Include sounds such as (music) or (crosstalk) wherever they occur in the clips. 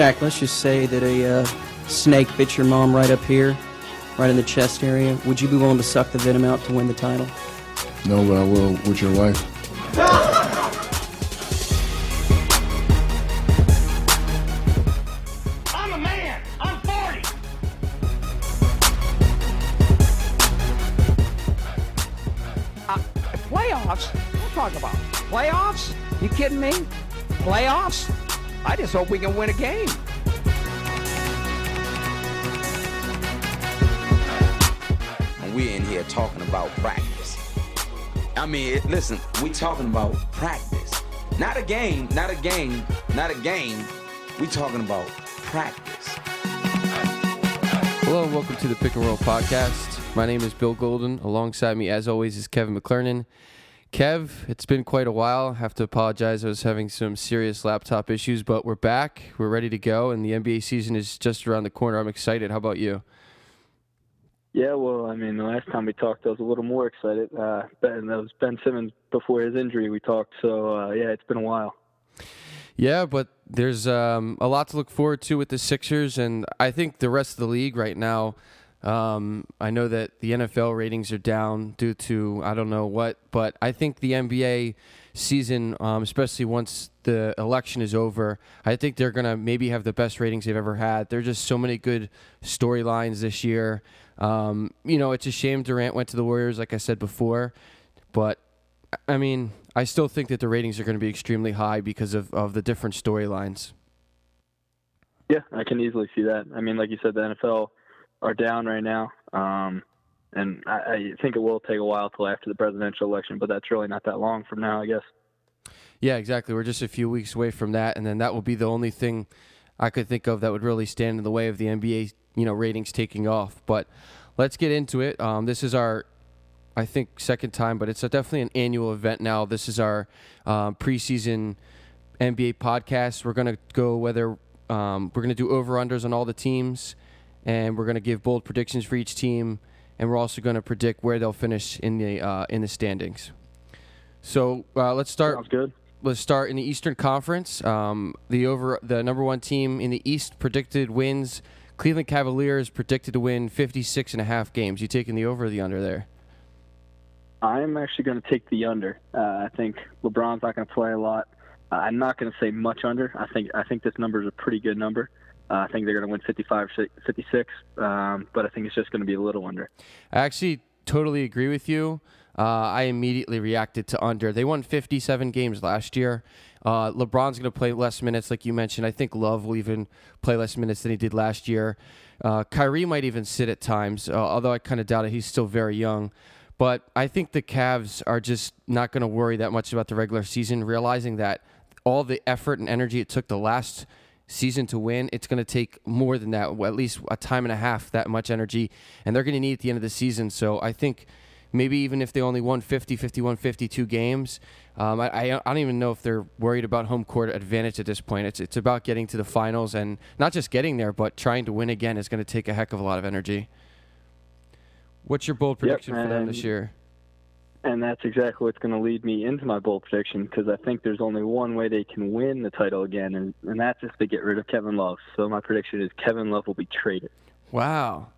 Shaq, let's just say that a uh, snake bit your mom right up here, right in the chest area. Would you be willing to suck the venom out to win the title? No, but I will with your wife. I'm a man. I'm 40. Playoffs? What talk about? Playoffs? You kidding me? Playoffs? I just hope we can win a game. we're in here talking about practice. I mean, listen, we talking about practice. Not a game, not a game, not a game. We talking about practice. Hello and welcome to the Pick and Roll Podcast. My name is Bill Golden. Alongside me, as always, is Kevin McClernon. Kev, it's been quite a while. I have to apologize. I was having some serious laptop issues, but we're back. We're ready to go, and the NBA season is just around the corner. I'm excited. How about you? Yeah, well, I mean, the last time we talked, I was a little more excited. Uh, ben, that was Ben Simmons before his injury. We talked, so uh, yeah, it's been a while. Yeah, but there's um, a lot to look forward to with the Sixers, and I think the rest of the league right now. Um, I know that the NFL ratings are down due to I don't know what, but I think the NBA season, um, especially once the election is over, I think they're gonna maybe have the best ratings they've ever had. There's just so many good storylines this year. Um, you know, it's a shame Durant went to the Warriors, like I said before, but I mean, I still think that the ratings are going to be extremely high because of, of the different storylines. Yeah, I can easily see that. I mean, like you said, the NFL are down right now, um, and I, I think it will take a while till after the presidential election, but that's really not that long from now, I guess. Yeah, exactly. We're just a few weeks away from that, and then that will be the only thing I could think of that would really stand in the way of the NBA, you know, ratings taking off. But let's get into it. Um, this is our, I think, second time, but it's definitely an annual event now. This is our um, preseason NBA podcast. We're gonna go whether um, we're gonna do over unders on all the teams, and we're gonna give bold predictions for each team, and we're also gonna predict where they'll finish in the uh, in the standings. So uh, let's start Sounds good. let's start in the Eastern Conference. Um, the over the number one team in the East predicted wins. Cleveland Cavaliers predicted to win 56 and a half games. You taking the over or the under there? I'm actually going to take the under. Uh, I think LeBron's not going to play a lot. Uh, I'm not going to say much under. I think I think this number is a pretty good number. Uh, I think they're going to win 55, 56, um, but I think it's just going to be a little under. I actually totally agree with you. Uh, I immediately reacted to under. They won 57 games last year. Uh, LeBron's going to play less minutes, like you mentioned. I think Love will even play less minutes than he did last year. Uh, Kyrie might even sit at times, uh, although I kind of doubt it. He's still very young. But I think the Cavs are just not going to worry that much about the regular season, realizing that all the effort and energy it took the last season to win, it's going to take more than that, at least a time and a half that much energy, and they're going to need at the end of the season. So I think maybe even if they only won 50, 51, 52 games, um, I, I don't even know if they're worried about home court advantage at this point. It's, it's about getting to the finals and not just getting there, but trying to win again is going to take a heck of a lot of energy. What's your bold prediction for them this year? And that's exactly what's going to lead me into my bold prediction because I think there's only one way they can win the title again, and, and that's if they get rid of Kevin Love. So my prediction is Kevin Love will be traded. Wow.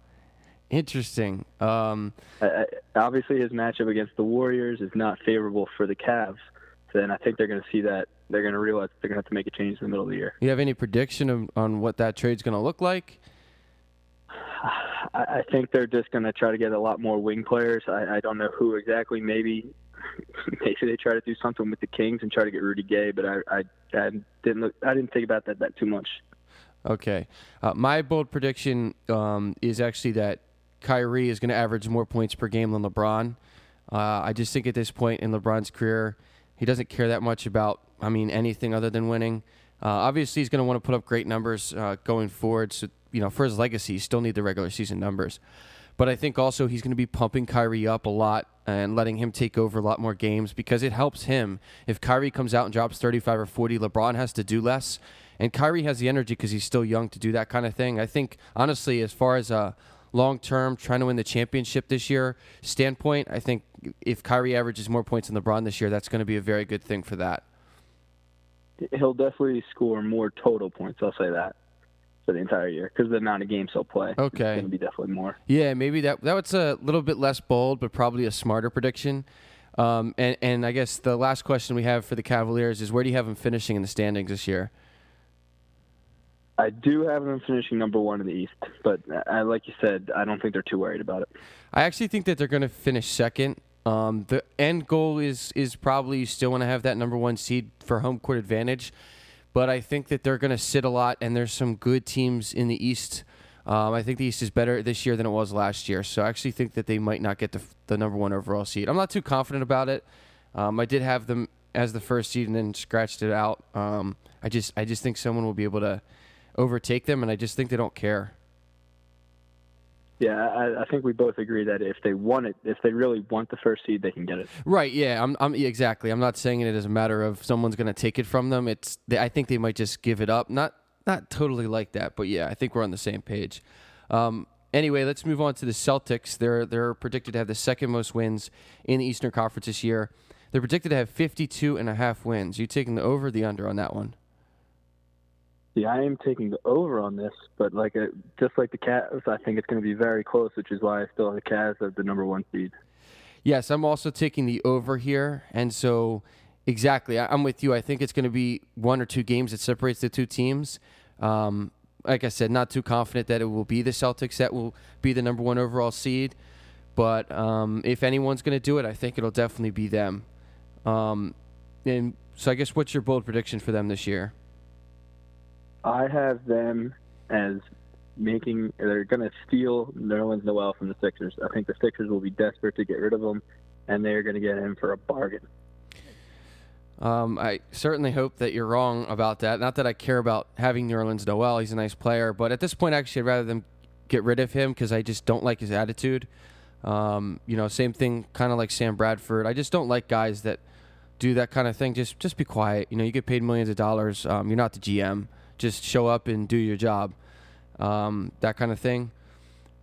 Interesting. Um, I, obviously, his matchup against the Warriors is not favorable for the Cavs. So then I think they're going to see that they're going to realize they're going to have to make a change in the middle of the year. you have any prediction of, on what that trade's going to look like? I, think they're just going to try to get a lot more wing players. I, I don't know who exactly. Maybe (laughs) maybe they try to do something with the Kings and try to get Rudy Gay, but I I, I didn't look. I didn't think about that that too much. Okay. Uh, my bold prediction um, is actually that Kyrie is going to average more points per game than LeBron. Uh, I just think at this point in LeBron's career, he doesn't care that much about, I mean, anything other than winning. Uh, obviously, he's going to want to put up great numbers uh, going forward. So, you know, for his legacy, still need the regular season numbers. But I think also he's going to be pumping Kyrie up a lot and letting him take over a lot more games because it helps him. If Kyrie comes out and drops 35 or 40, LeBron has to do less. And Kyrie has the energy because he's still young to do that kind of thing. I think, honestly, as far as uh, a long term, trying to win the championship this year standpoint, I think if Kyrie averages more points than LeBron this year, that's going to be a very good thing for that. He'll definitely score more total points. I'll say that. For the entire year because the amount of games he'll play. Okay. It's going to be definitely more. Yeah, maybe that that was a little bit less bold, but probably a smarter prediction. Um, and and I guess the last question we have for the Cavaliers is where do you have them finishing in the standings this year? I do have them finishing number one in the East, but I, like you said, I don't think they're too worried about it. I actually think that they're going to finish second. Um, the end goal is is probably you still want to have that number one seed for home court advantage, but I think that they're going to sit a lot, and there's some good teams in the East. Um, I think the East is better this year than it was last year, so I actually think that they might not get the, the number one overall seed. I'm not too confident about it. Um, I did have them as the first seed and then scratched it out. Um, I just I just think someone will be able to overtake them, and I just think they don't care. Yeah, I, I think we both agree that if they want it, if they really want the first seed, they can get it. Right. Yeah. I'm. I'm exactly. I'm not saying it as a matter of someone's going to take it from them. It's. They, I think they might just give it up. Not. Not totally like that, but yeah, I think we're on the same page. Um, anyway, let's move on to the Celtics. They're they're predicted to have the second most wins in the Eastern Conference this year. They're predicted to have 52 and a half wins. You taking the over the under on that one? Yeah, I am taking the over on this, but like a, just like the Cavs, I think it's going to be very close, which is why I still have the Cavs as the number one seed. Yes, I'm also taking the over here, and so exactly, I- I'm with you. I think it's going to be one or two games that separates the two teams. Um, like I said, not too confident that it will be the Celtics that will be the number one overall seed, but um, if anyone's going to do it, I think it'll definitely be them. Um, and so, I guess what's your bold prediction for them this year? I have them as making they're going to steal Nerlens Noel from the Sixers. I think the Sixers will be desperate to get rid of him, and they're going to get him for a bargain. Um, I certainly hope that you're wrong about that. Not that I care about having Nerlens Noel; he's a nice player, but at this point, actually, I'd rather them get rid of him because I just don't like his attitude. Um, you know, same thing, kind of like Sam Bradford. I just don't like guys that do that kind of thing. Just, just be quiet. You know, you get paid millions of dollars. Um, you're not the GM. Just show up and do your job. Um, that kind of thing.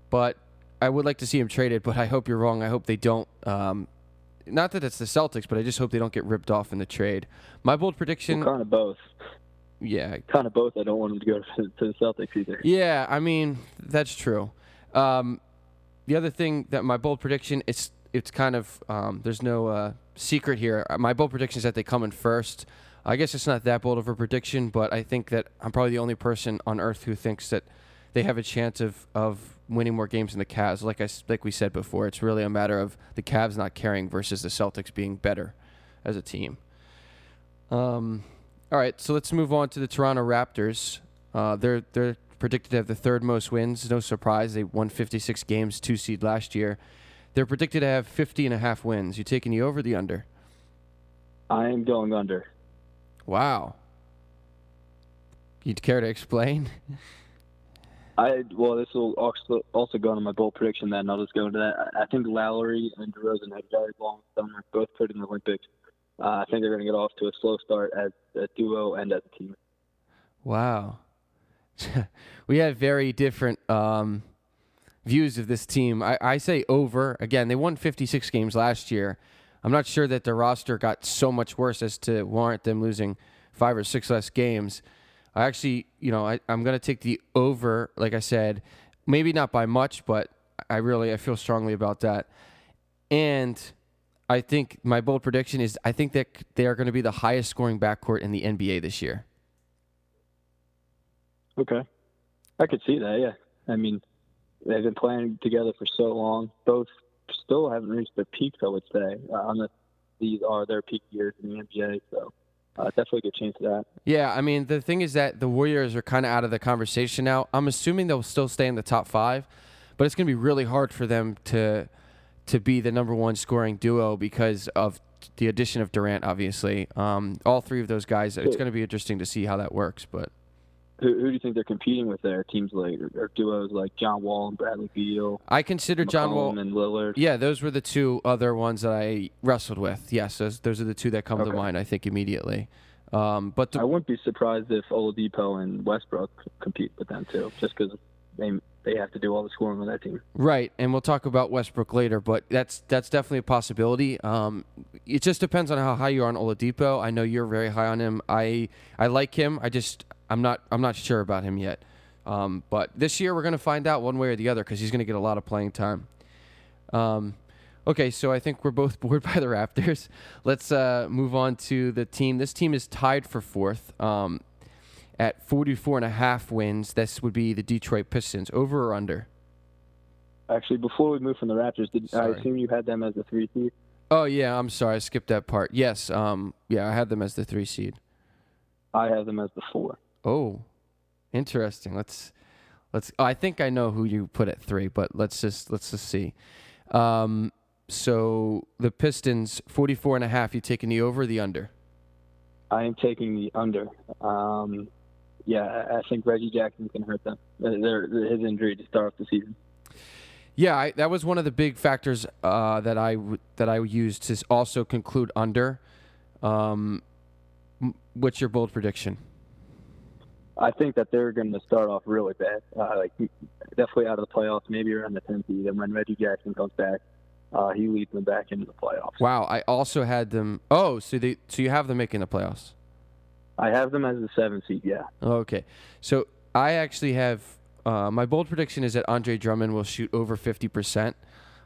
But I would like to see him traded. But I hope you're wrong. I hope they don't. Um, not that it's the Celtics, but I just hope they don't get ripped off in the trade. My bold prediction, Well, kind of both. yeah, Kind of both. I don't want him to go to, (laughs) to the Celtics either. yeah. I mean, that's true. Um, the other thing that my bold prediction, it's it's kind of um, there's no uh, secret here. My bold prediction is that they come in first. I guess it's not that bold of a prediction, but I think that I'm probably the only person on earth who thinks that they have a chance of, of winning more games than the Cavs. Like I like we said before, it's really a matter of the Cavs not caring versus the Celtics being better as a team. Um, all right, so let's move on to the Toronto Raptors. Uh, they're they're predicted to have the third most wins. No surprise, they won 56 games, two seed last year. They're predicted to have 50 and a half wins. You taking the over, the under? I am going under. Wow. You'd care to explain? (laughs) I well, this will also also go into my bold prediction. Then I'll just go into that. I think Lowry and DeRozan had very long summer, both put in the Olympics. Uh, I think they're going to get off to a slow start as a duo and as a team. Wow. (laughs) we have very different um, views of this team. I, I say over. Again, they won 56 games last year. I'm not sure that the roster got so much worse as to warrant them losing five or six less games. I actually, you know, I, I'm going to take the over, like I said, maybe not by much, but I really, I feel strongly about that. And I think my bold prediction is I think that they are going to be the highest scoring backcourt in the NBA this year. Okay, I could see that. Yeah, I mean, they've been playing together for so long. Both still haven't reached their peaks. I would say, uh, unless these are their peak years in the NBA. So, uh, definitely a good chance of that. Yeah, I mean, the thing is that the Warriors are kind of out of the conversation now. I'm assuming they'll still stay in the top five, but it's going to be really hard for them to to be the number one scoring duo because of the addition of Durant. Obviously, um, all three of those guys. It's going to be interesting to see how that works. But Who, who do you think they're competing with there? Teams like or, or duos like John Wall and Bradley Beal, I consider John Wall. And Lillard. Yeah, those were the two other ones that I wrestled with. Yes, those, those are the two that come to mind. I think immediately. Um, but the, I wouldn't be surprised if Oladipo and Westbrook compete with them too, just because they they have to do all the scoring on that team. Right, and we'll talk about Westbrook later, but that's that's definitely a possibility. Um, it just depends on how high you are on Oladipo. I know you're very high on him. I I like him. I just I'm not I'm not sure about him yet. Um, but this year we're going to find out one way or the other because he's going to get a lot of playing time. Um, okay, so I think we're both (laughs) bored by the Raptors. Let's uh, move on to the team. This team is tied for fourth um, at 44 and a half wins. This would be the Detroit Pistons. Over or under? Actually, before we move from the Raptors, did I assume you had them as the three seed? Oh yeah, I'm sorry, I skipped that part. Yes, um, yeah, I had them as the three seed. I have them as the four. Oh, interesting. Let's let's. Oh, I think I know who you put at three, but let's just let's just see. Um, so the Pistons 44 and a half. You taking the over or the under? I am taking the under. Um, yeah, I- think Reggie Jackson can hurt them. Their, his injury to start off the season. Yeah, I, that was one of the big factors uh, that I w- that I used to also conclude under. Um, what's your bold prediction? I think that they're going to start off really bad, uh, like definitely out of the playoffs, maybe around the 10th seed. And when Reggie Jackson comes back, uh, he leads them back into the playoffs. Wow, I also had them. Oh, so they so you have them making the playoffs. I have them as the seventh seed. Yeah, Okay. So I actually have uh, my bold prediction is that Andre Drummond will shoot over 50%.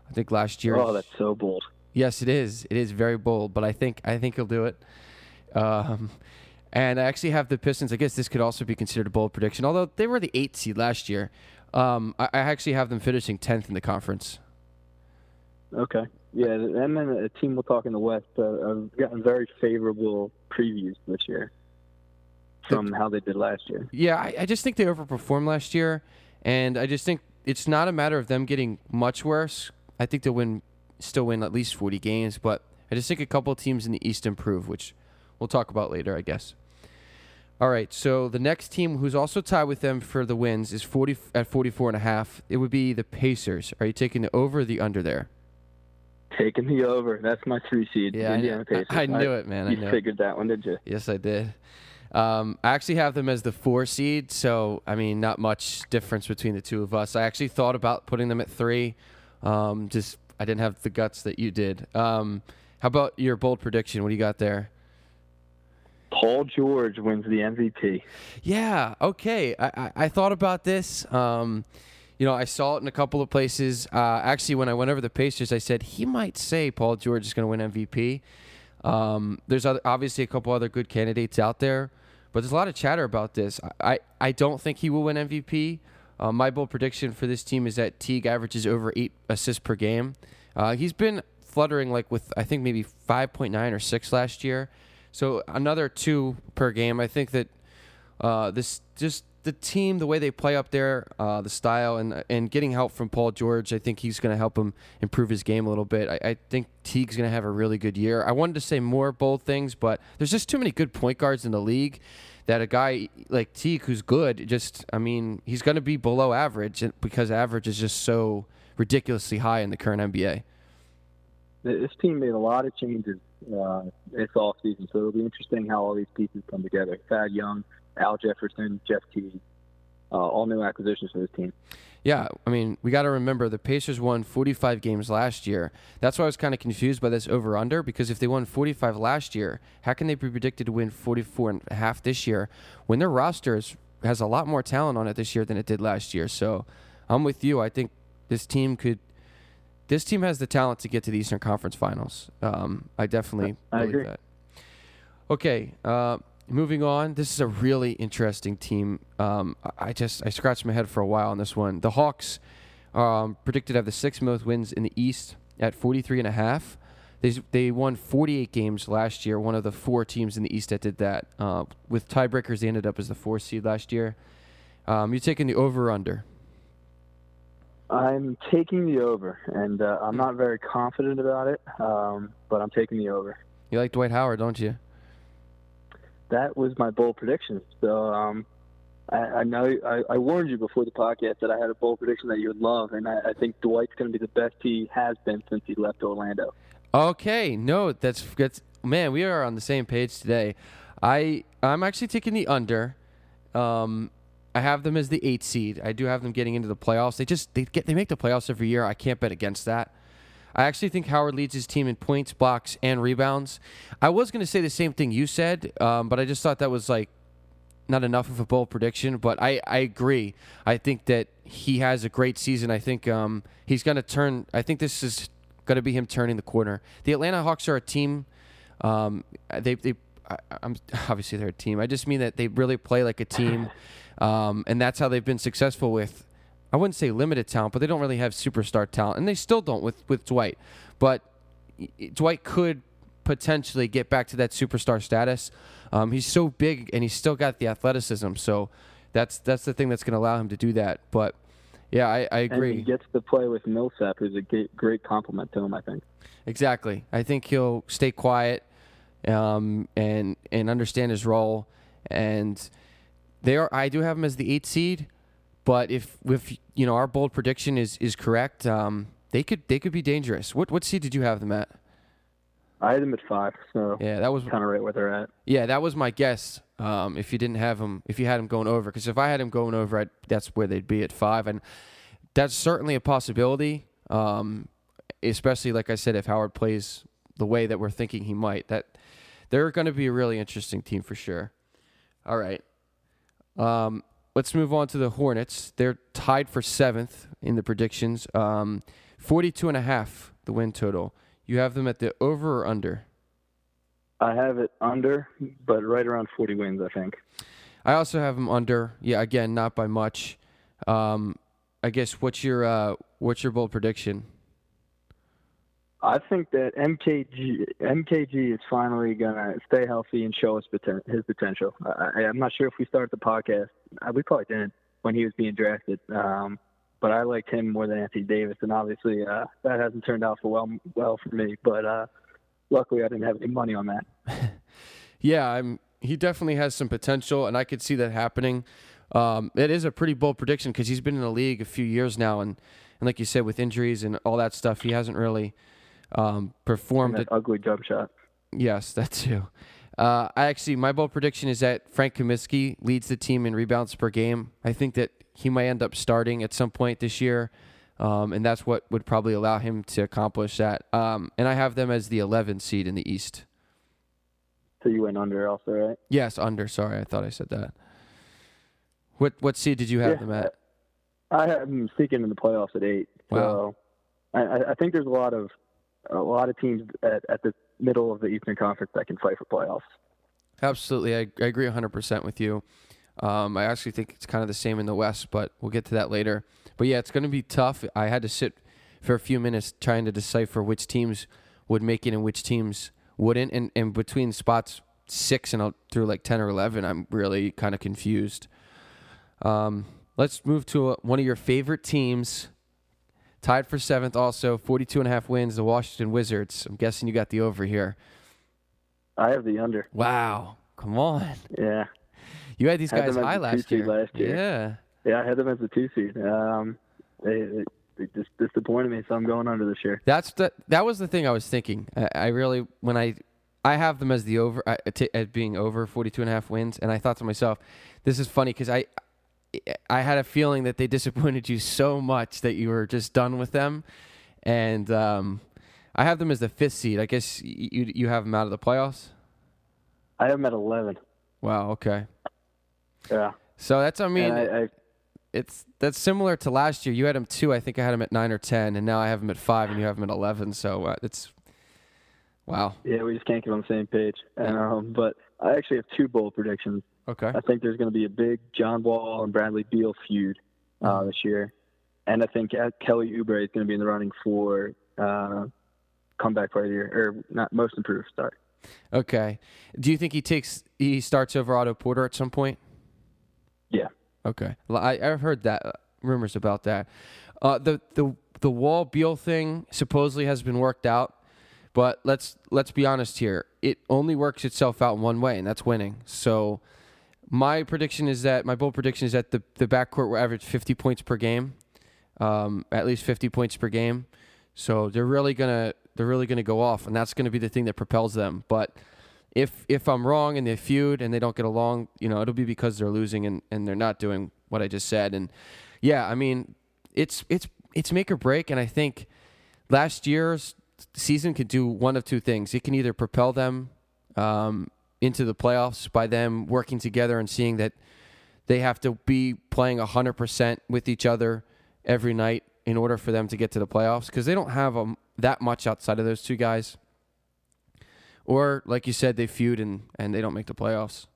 I think last year. oh, that's so bold. Yes, it is. It is very bold, but I think I think he'll do it. Um, and I actually have the Pistons. I guess this could also be considered a bold prediction, although they were the eighth seed last year. Um, I, I actually have them finishing tenth in the conference. Okay. Yeah, and then a team we'll talk in the West. Uh, I've gotten very favorable previews this year from how they did last year. Yeah, I, I just think they overperformed last year, and I just think it's not a matter of them getting much worse. I think they'll win, still win at least forty games, but I just think a couple of teams in the East improve, which we'll talk about later, I guess. All right, so the next team who's also tied with them for the wins is 40 at 44 and a half. It would be the Pacers. Are you taking the over or the under there? Taking the over. That's my three seed. Yeah, I Indiana knew- Pacers. I knew it, man. I You knew it. figured that one, did you? Yes, I did. Um, I actually have them as the four seed, so I mean, not much difference between the two of us. I actually thought about putting them at three. Um, just I didn't have the guts that you did. Um, how about your bold prediction? What do you got there? Paul George wins the MVP. Yeah. Okay. I, I, I thought about this. Um, you know, I saw it in a couple of places. Uh, actually, when I went over the Pacers, I said he might say Paul George is going to win MVP. Um, there's other, obviously a couple other good candidates out there, but there's a lot of chatter about this. I, I, I don't think he will win MVP. Uh, my bold prediction for this team is that Teague averages over eight assists per game. Uh, he's been fluttering like with I think maybe 5.9 or six last year, so another two per game. I think that uh, this just the team, the way they play up there, uh, the style, and and getting help from Paul George, I think he's going to help him improve his game a little bit. I, I think Teague's going to have a really good year. I wanted to say more bold things, but there's just too many good point guards in the league that a guy like Teague, who's good, just I mean, he's going to be below average because average is just so ridiculously high in the current NBA. This team made a lot of changes uh, this offseason, so it'll be interesting how all these pieces come together. Thad Young, Al Jefferson, Jeff Teague, uh, all new acquisitions for this team. Yeah, I mean, we got to remember the Pacers won 45 games last year. That's why I was kind of confused by this over under because if they won 45 last year, how can they be predicted to win 44 and a half this year when their roster is, has a lot more talent on it this year than it did last year? So I'm with you. I think this team could. This team has the talent to get to the Eastern Conference Finals. Um, I definitely I believe agree. that. Okay, uh, moving on. This is a really interesting team. Um, I just I scratched my head for a while on this one. The Hawks um, predicted to have the sixth most wins in the East at 43 and a half. They they won 48 games last year. One of the four teams in the East that did that. Uh, with tiebreakers, they ended up as the four seed last year. Um, you're taking the over or under. I'm taking the over, and uh, I'm not very confident about it, um, but I'm taking the over. You like Dwight Howard, don't you? That was my bold prediction. So um, I, I know I, I warned you before the podcast that I had a bold prediction that you would love, and I, I think Dwight's going to be the best he has been since he left Orlando. Okay, no, that's that's man, we are on the same page today. I I'm actually taking the under. Um, I have them as the eight seed. I do have them getting into the playoffs. They just they get they make the playoffs every year. I can't bet against that. I actually think Howard leads his team in points, blocks, and rebounds. I was going to say the same thing you said, um, but I just thought that was like not enough of a bold prediction, but I, I agree. I think that he has a great season. I think um, he's going to turn. I think this is going to be him turning the corner. The Atlanta Hawks are a team. Um, they they I, I'm obviously they're a team. I just mean that they really play like a team, um, and that's how they've been successful with. I wouldn't say limited talent, but they don't really have superstar talent, and they still don't with with Dwight. But Dwight could potentially get back to that superstar status. Um, he's so big and he's still got the athleticism, so that's that's the thing that's going to allow him to do that. But yeah, I, I agree. And he gets to play with Millsap, who's a great, great complement to him. I think. Exactly. I think he'll stay quiet um, and and understand his role. And they are. I do have them as the eighth seed, but if if you know our bold prediction is is correct, um, they could they could be dangerous. What what seed did you have them at? I had them at five, so Yeah, that was kind of right where they're at. Yeah, that was my guess. Um, if you didn't have them, if you had them going over, because if I had them going over, I'd, that's where they'd be at five, and that's certainly a possibility. Um, especially like I said, if Howard plays the way that we're thinking he might, that they're going to be a really interesting team for sure. All right, um, let's move on to the Hornets. They're tied for seventh in the predictions. Um, 42 and a half the win total. You have them at the over or under? I have it under, but right around 40 wins, I think. I also have them under. Yeah, again, not by much. Um, I guess what's your uh, what's your bold prediction? I think that MKG MKG is finally gonna stay healthy and show his poten- his potential. I, I'm not sure if we started the podcast. Uh, We probably didn't when he was being drafted. Um, but I liked him more than Anthony Davis, and obviously uh, that hasn't turned out for well well for me. But uh, luckily, I didn't have any money on that. (laughs) Yeah, I'm. He definitely has some potential, and I could see that happening. Um, it is a pretty bold prediction because he's been in the league a few years now, and and like you said, with injuries and all that stuff, he hasn't really um, performed. an ugly jump shot. yes, that too. Uh, I actually, my bold prediction is that Frank Kaminsky leads the team in rebounds per game. I think that he might end up starting at some point this year, um, and that's what would probably allow him to accomplish that. Um, and I have them as the 11th seed in the East. So you went under also, right? Yes, under. Sorry, I thought I said that. What what seed did you have Yeah, them at? I have them sneaking in the playoffs at eight. Wow. So I- I think there's a lot of a lot of teams at, at the middle of the Eastern Conference that can fight for playoffs. Absolutely, I, I agree 100% with you. Um, I actually think it's kind of the same in the West, but we'll get to that later. But yeah, it's going to be tough. I had to sit for a few minutes trying to decipher which teams would make it and which teams wouldn't. And, and between spots six and through like 10 or 11, I'm really kind of confused. Um, let's move to uh one of your favorite teams, tied for seventh, also 42 and a half wins, the Washington Wizards. I'm guessing you got the over here. I have the under. Wow, come on. Yeah, You had these Had guys high the last year. last year. Yeah. yeah, I had them as the two seed. Um, they, they, they just disappointed me, so I'm going under this year. That's the that was the thing I was thinking. I, I really when I I have them as the over as being over 42 and a half wins and I thought to myself, this is funny cuz I I had a feeling that they (laughs) disappointed you so much that you were just done with them and um I have them as the 5th seed. I guess you you have them out of the playoffs? I have them at 11. Wow, okay. Yeah, So that's I mean I, I it's that's similar to last year. You had them two. I think I had them at nine or ten, and now I have them at five, and you have them at eleven. So uh, it's wow. yeah, we just can't get on the same page. Um, but I actually have two bold predictions. Okay. I think there's going to be a big John Wall and Bradley Beal feud uh, Mm-hmm. this year, and I think uh, Kelly Oubre is going to be in the running for uh, comeback player of the year or not most improved. Sorry. Okay. Do you think he takes he starts over Otto Porter at some point? Yeah. Okay. Well, I I've heard that uh, rumors about that. Uh, the the the Wall Beal thing supposedly has been worked out, but let's let's be honest here. It only works itself out in one way, and that's winning. So. My prediction is that my bold prediction is that the the backcourt will average 50 points per game, um, at least 50 points per game. So they're really gonna they're really gonna go off, and that's gonna be the thing that propels them. But if if I'm wrong and they feud and they don't get along, you know, it'll be because they're losing and, and they're not doing what I just said. And yeah, I mean, it's it's it's make or break. And I think last year's season could do one of two things. It can either propel them um, into the playoffs by them working together and seeing that they have to be playing 100% with each other every night in order for them to get to the playoffs because they don't have um, that much outside of those two guys. Or, like you said, they feud and, and they don't make the playoffs.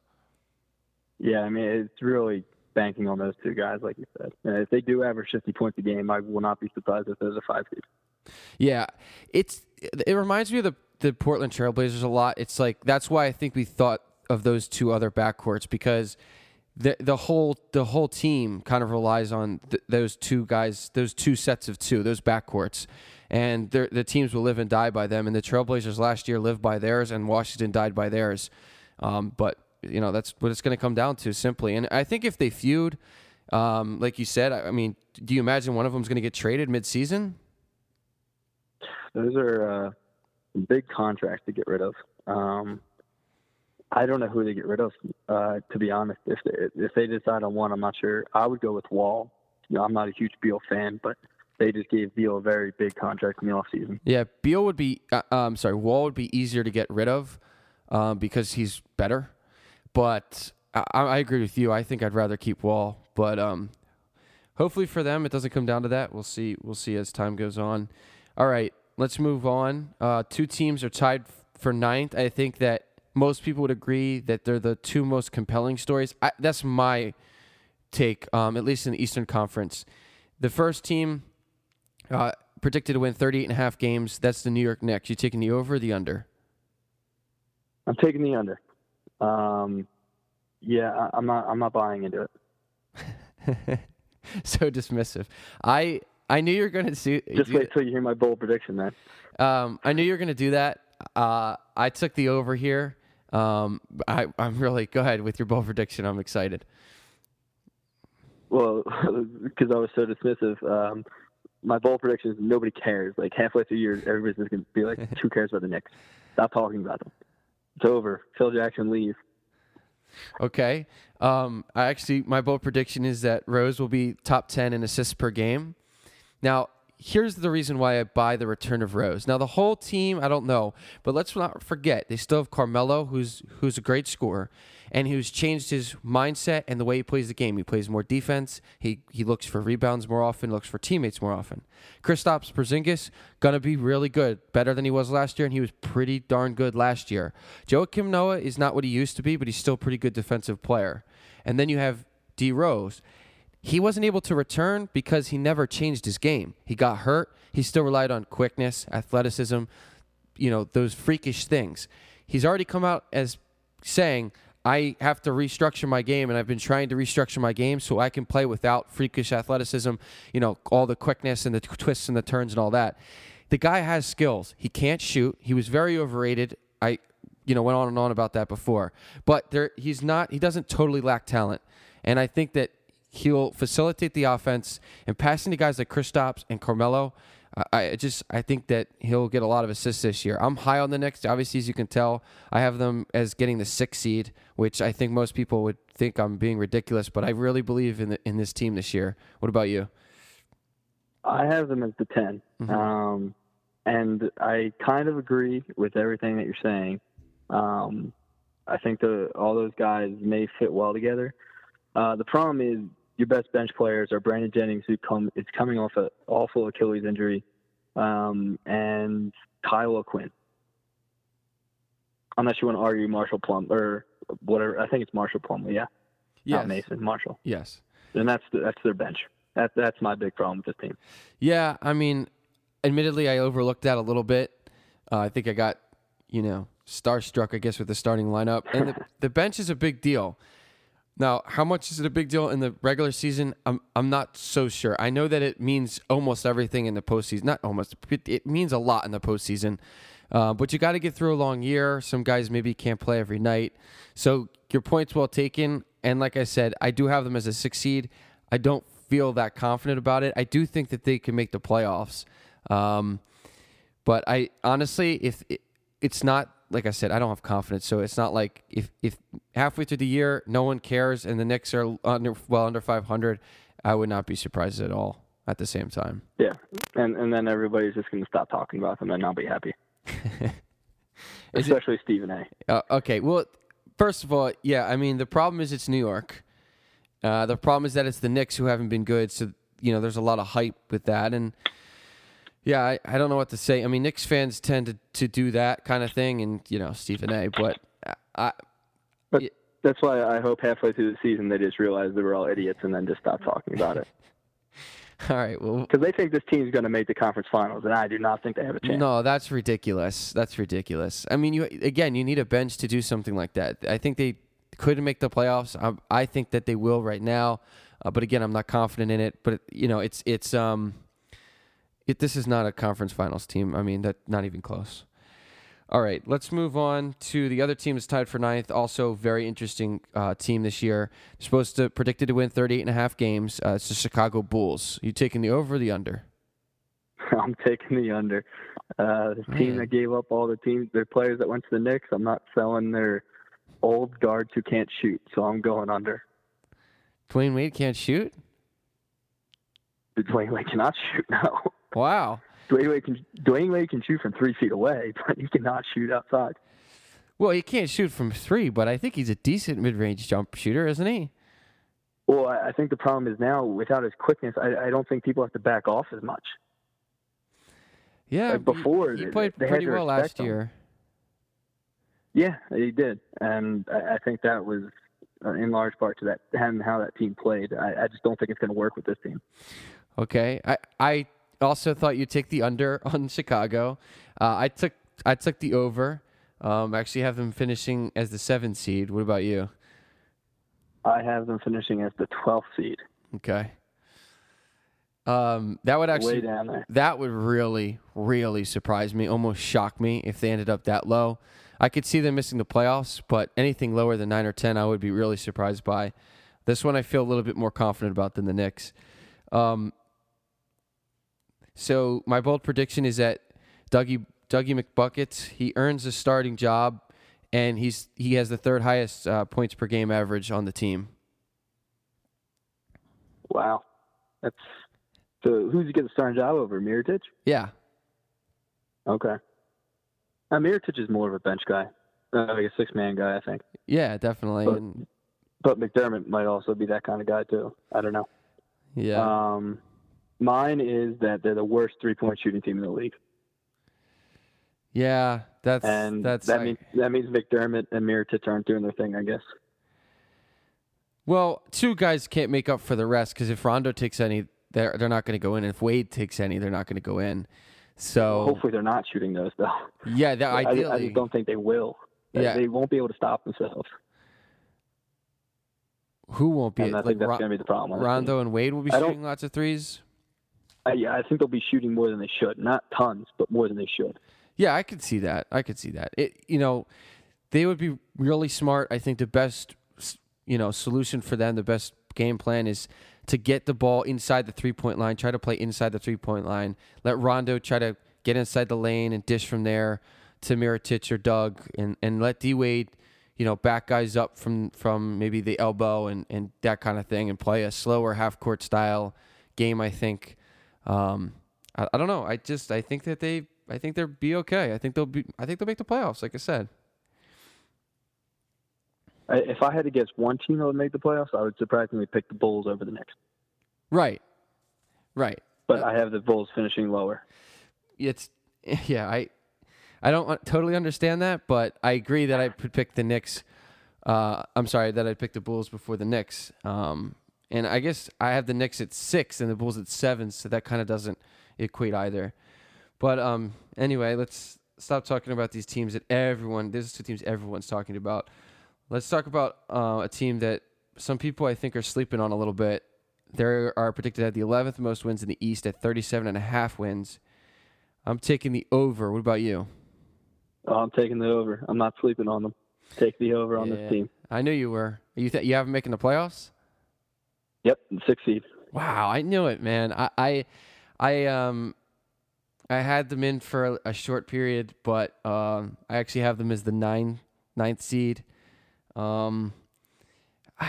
Yeah, I mean it's really banking on those two guys, like you said. And if they do average 50 points a game, I will not be surprised if there's a five seed. Yeah, it's it reminds me of the the Portland Trailblazers a lot. It's like that's why I think we thought of those two other backcourts because the the whole the whole team kind of relies on th- those two guys, those two sets of two, those backcourts, and the teams will live and die by them. And the Trailblazers last year lived by theirs, and Washington died by theirs. Um, but you know that's what it's going to come down to simply. And I think if they feud, um, like you said, I, mean, do you imagine one of them is going to get traded mid-season? Those are uh, big contracts to get rid of. Um, I don't know who they get rid of. Uh, to be honest, if they, if they decide on one, I'm not sure. I would go with Wall. You know, I'm not a huge Beal fan, but they just gave Beal a very big contract in the offseason. Yeah, Beal would be. Uh, um, sorry, Wall would be easier to get rid of um, because he's better. But I, I, agree with you. I think I'd rather keep Wall. But um, hopefully for them, it doesn't come down to that. We'll see. We'll see as time goes on. All right, let's move on. Uh, two teams are tied for ninth. I think that most people would agree that they're the two most compelling stories. I, that's my take, um, at least in the Eastern Conference. The first team uh, predicted to win 38 and a half games. That's the New York Knicks. You taking the over or the under? I'm taking the under. Um, yeah, I, I'm not. I'm not buying into it. (laughs) so dismissive. I I knew you were going to see. Just wait till you hear my bold prediction, man. Um, I knew you were going to do that. Uh, I took the over here. Um, I, I'm really go ahead with your bold prediction. I'm excited. Well, (laughs) because I was so dismissive, um, my bold prediction is nobody cares. Like halfway through the year, everybody's just gonna be like, (laughs) "Who cares about the Knicks? Stop talking about them. It's over. Phil Jackson leave." Okay. Um, I actually my bold prediction is that Rose will be top ten in assists per game. Now, here's the reason why I buy the return of Rose. Now the whole team, I don't know, but let's not forget they still have Carmelo, who's who's a great scorer, and who's changed his mindset and the way he plays the game. He plays more defense. He he looks for rebounds more often, looks for teammates more often. Kristaps Porzingis gonna be really good, better than he was last year, and he was pretty darn good last year. Joakim Noah is not what he used to be, but he's still a pretty good defensive player. And then you have D Rose. He wasn't able to return because he never changed his game. He got hurt. He still relied on quickness, athleticism, you know, those freakish things. He's already come out as saying, I have to restructure my game, and I've been trying to restructure my game so I can play without freakish athleticism, you know, all the quickness and the twists and the turns and all that. The guy has skills. He can't shoot. He was very overrated. I, you know, went on and on about that before. But there, he's not. He doesn't totally lack talent, and I think that he'll facilitate the offense and passing to guys like Kristaps and Carmelo. I just I think that he'll get a lot of assists this year. I'm high on the Knicks. Obviously, as you can tell, I have them as getting the sixth seed, which I think most people would think I'm being ridiculous. But I really believe in the, in this team this year. What about you? I have them as the 10 mm-hmm. um, and I kind of agree with everything that you're saying. Um, I think the all those guys may fit well together. Uh, the problem is your best bench players are Brandon Jennings, who come is coming off an awful Achilles injury, um, and Kyle O'Quinn. Unless you want to argue Marshall Plum or whatever, I think it's Marshall Plumlee, yeah. Yes. Not Mason, Marshall. Yes. And that's the, that's their bench. That that's my big problem with this team. Yeah, I mean, admittedly, I overlooked that a little bit. Uh, I think I got, you know, starstruck, I guess, with the starting lineup, and the, (laughs) the bench is a big deal. Now, how much is it a big deal in the regular season? I'm I'm not so sure. I know that it means almost everything in the postseason. Not almost. It, means a lot in the postseason. Uh, but you got to get through a long year. Some guys maybe can't play every night. So your point's well taken. And like I said, I do have them as a six seed. I don't feel that confident about it. I do think that they can make the playoffs. Um, but I honestly, if it, it's not like I said, I don't have confidence. So it's not like if if halfway through the year no one cares and the Knicks are under well under 500, I would not be surprised at all. At the same time, yeah, and and then everybody's just going to stop talking about them and I'll be happy. (laughs) Especially it, Stephen A. Uh, okay, well, first of all, yeah, I mean the problem is it's New York. Uh, the problem is that it's the Knicks who haven't been good, so you know there's a lot of hype with that, and yeah, I, I don't know what to say. I mean, Knicks fans tend to, to do that kind of thing, and you know Stephen A. But I, But that's why I hope halfway through the season they just realize they were all idiots and then just stop talking about it. (laughs) all right, well, Because they think this team's going to make the conference finals, and I do not think they have a chance. No, that's ridiculous. That's ridiculous. I mean, you again, you need a bench to do something like that. I think they could make the playoffs. I, I think that they will right now, uh, but again, I'm not confident in it. But you know, it's it's um, it this is not a conference finals team. I mean, that not even close. All right, let's move on to the other team that's tied for ninth. Also, very interesting uh, team this year. supposed to predicted to win 38 and a half games. Uh, it's the Chicago Bulls. You taking the over or the under? (laughs) I'm taking the under. Uh, the team Man. that gave up all the teams, their players that went to the Knicks, I'm not selling their old guards who can't shoot, so I'm going under. Dwyane Wade can't shoot. Dwyane Wade cannot (laughs) shoot now. Wow. Dwyane Wade can Dwyane Wade can shoot from three feet away, (laughs) but he cannot shoot outside. Well, he can't shoot from three, but I think he's a decent mid-range jump shooter, isn't he? Well, I think the problem is now without his quickness, I, I don't think people have to back off as much. Yeah. Like before, he, he played they had pretty well last him. year. Yeah, he did, and I, I think that was uh, in large part to that and how that team played. I, I just don't think it's going to work with this team. Okay. I I also thought you'd take the under (laughs) on Chicago. Uh, I took I took the over. Um, I actually have them finishing as the seventh seed. What about you? I have them finishing as the 12th seed, Okay. Um, that would actually way down there. That would really, really surprise me, almost shock me if they ended up that low. I could see them missing the playoffs, but anything lower than nine or ten, I would be really surprised by. This one, I feel a little bit more confident about than the Knicks. Um, so my bold prediction is that Dougie Dougie McBuckets he earns a starting job, and he's he has the third highest uh, points per game average on the team. Wow, that's so. Who's he get the starting job over? Mirotic? Yeah, Okay. Uh, Mirotic is more of a bench guy, uh, like a six-man guy, I think. yeah, definitely. But- and, But McDermott might also be that kind of guy too. I don't know. yeah. Um, mine is that they're the worst three-point shooting team in the league, Yeah, that's and that's that I- means that means McDermott and Mirotic aren't doing their thing, I guess. well, two guys can't make up for the rest because if Rondo takes any, they're they're not going to go in. And if Wade takes any, they're not going to go in. So Hopefully, they're not shooting those though. yeah, that I, (laughs) ideally, I just don't think they will. They- Yeah. They won't be able to stop themselves. who won't be And I like think that's Ron- going to be the problem. on this team. Rondo and Wade will be shooting lots of threes. I, I think they'll be shooting more than they should. Not tons, but more than they should. Yeah, I could see that. I could see that. It you know, they would be really smart. I think the best you know solution for them, the best game plan is to get the ball inside the three point line. Try to play inside the three point line. Let Rondo try to get inside the lane and dish from there to Mirotic or Doug, and and let D Wade. You know, back guys up from from maybe the elbow and, and that kind of thing, and play a slower half court style game. I think. Um, I, I don't know. I just I think that they I think they'll be okay. I think they'll be I think they'll make the playoffs. Like I said. If I had to guess one team that would make the playoffs, I would surprisingly pick the Bulls over the Knicks. Right. Right. But I have the Bulls finishing lower. It's (laughs) yeah. I I don't totally understand that, but I agree that I would pick the Knicks. Uh, I'm sorry that I picked the Bulls before the Knicks. Um, and I guess I have the Knicks at six and the Bulls at seven, so that kind of doesn't equate either. But um, anyway, let's stop talking about these teams that everyone. These two teams everyone's talking about. Let's talk about uh, a team that some people I think are sleeping on a little bit. They are predicted have the 11th most wins in the East at 37 and a half wins. I'm taking the over. What about you? Oh, I'm taking the over. I'm not sleeping on them. Take the over on Yeah. this team. I knew you were. You th- you have them making the playoffs? Yep, six seed. Wow, I knew it, man. I I, I um I had them in for a, short period, but um I actually have them as the nine ninth seed. Um (sighs)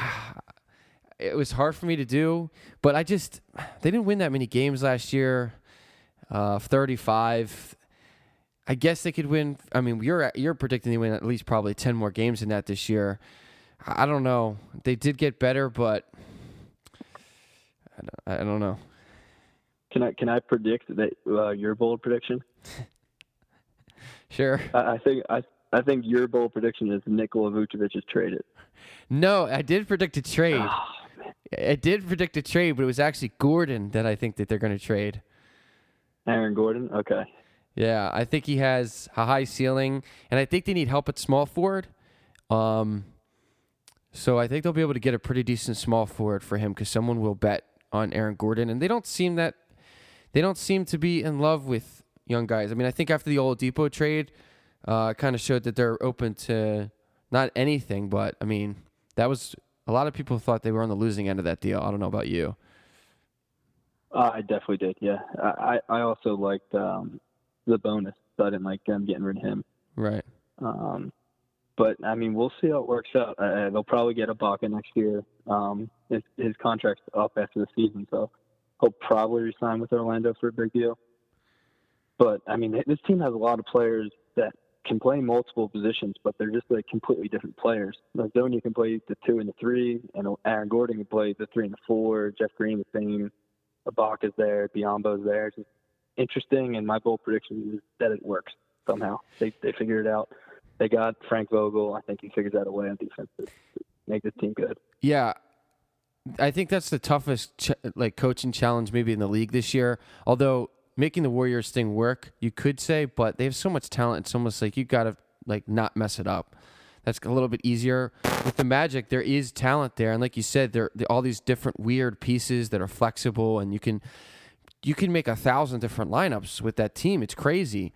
it was hard for me to do, but I just they didn't win that many games last year. Uh 35 I guess they could win. I mean, you're you're predicting they win at least probably ten more games than that this year. I don't know. They did get better, but I don't, I don't know. Can I can I predict that uh, your bold prediction? (laughs) Sure. I, I think I I think your bold prediction is Nikola Vucevic is traded. No, I did predict a trade. Oh, I did predict a trade, but it was actually Gordon that I think that they're going to trade. Aaron Gordon. Okay. Yeah, I think he has a high ceiling, and I think they need help at small forward. Um, so I think they'll be able to get a pretty decent small forward for him because someone will bet on Aaron Gordon, and they don't seem that they don't seem to be in love with young guys. I mean, I think after the Oladipo trade, uh, kind of showed that they're open to not anything, but I mean, that was a lot of people thought they were on the losing end of that deal. I don't know about you. Uh, I definitely did. Yeah. I I also liked um, Sabonis, so I didn't like them getting rid of him. Right. Um, but I mean, we'll see how it works out. Uh, they'll probably get Ibaka next year. Um, his, his contract's up after the season, so he'll probably resign with Orlando for a big deal. But I mean, this team has a lot of players that can play multiple positions, but they're just like completely different players. Like Zonia can play the two and the three, and Aaron Gordon can play the three and the four. Jeff Green the same. Ibaka's there. Biyombo's there. It's interesting, and my bold prediction is that it works somehow. They they figured it out. They got Frank Vogel. I think he figures out a way on defense to make this team good. Yeah, I think that's the toughest ch- like coaching challenge maybe in the league this year. Although making the Warriors thing work, you could say, but they have so much talent. It's almost like you got to like not mess it up. That's a little bit easier with the Magic. There is talent there, and like you said, there are all these different weird pieces that are flexible, and you can you can make a thousand different lineups with that team. It's crazy.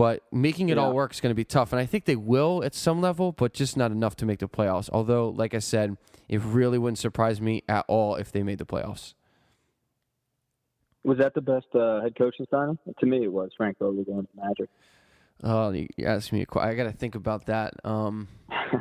But making it all work is going to be tough. And I think they will at some level, but just not enough to make the playoffs. Although, like I said, it really wouldn't surprise me at all if they made the playoffs. Was that the best uh, head coaching signing? To me, it was Frank Vogel going to Magic. Oh, you you asked me a question. I got to think about that. Um, (laughs) I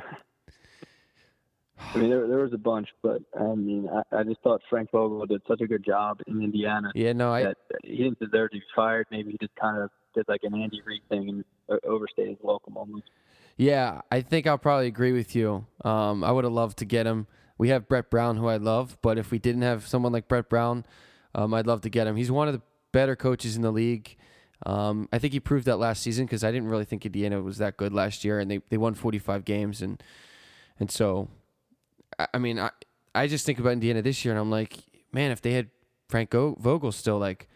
mean, there, there was a bunch, but I mean, I, I just thought Frank Vogel did such a good job in Indiana yeah, no, I he didn't deserve to be fired. Maybe he just kind of did like an Andy Reid thing and o- overstayed his welcome almost. yeah, I think I'll probably agree with you. Um, I would have loved to get him. We have Brett Brown, who I love, but if we didn't have someone like Brett Brown, um, I'd love to get him. He's one of the better coaches in the league. Um, I think he proved that last season because I didn't really think Indiana was that good last year, and they, they won 45 games, and and so, I, I mean, I I just think about Indiana this year, and I'm like, man, if they had Frank Vogel still, like,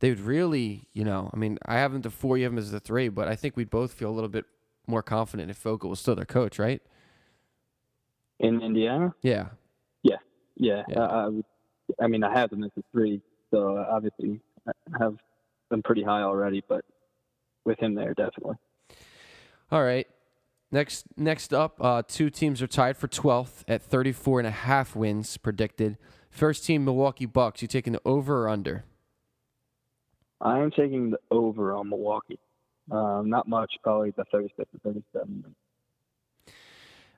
they would really, you know, I mean, I have them the four, you have them as the three, but I think we'd both feel a little bit more confident if Vogel was still their coach, right? In Indiana, Yeah. yeah, Yeah. I, I, I mean, I have them as a three, so obviously I have them pretty high already. But with him there, definitely. All right. Next next up, uh, two teams are tied for 12th at 34 and a half wins predicted. First team, Milwaukee Bucks. You taking the over or under? I am taking the over on Milwaukee. Um, not much, probably the 36 to 37.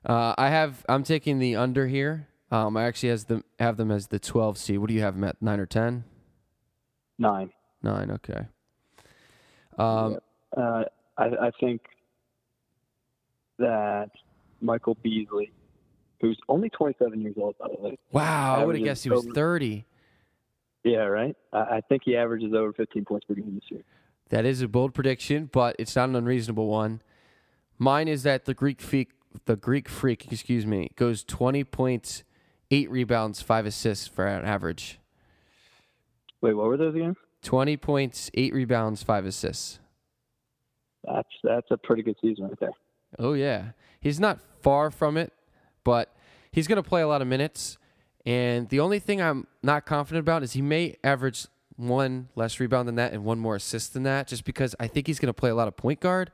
Uh, I have. I'm taking the under here. Um, I actually has them have them as the 12 seed. What do you have them at? Nine or 10? Nine. Nine. Okay. Um, Uh, I, I think that Michael Beasley, who's only 27 years old, by the way. Wow, I would have guessed he was over- 30. Yeah, right. I, think he averages over 15 points per game this year. That is a bold prediction, but it's not an unreasonable one. Mine is that the Greek freak, the Greek freak, excuse me, goes 20 points, eight rebounds, five assists for an average. Wait, what were those again? 20 points, eight rebounds, five assists. That's that's a pretty good season right there. Oh yeah, he's not far from it, but he's going to play a lot of minutes. And the only thing I'm not confident about is he may average one less rebound than that and one more assist than that, just because I think he's going to play a lot of point guard.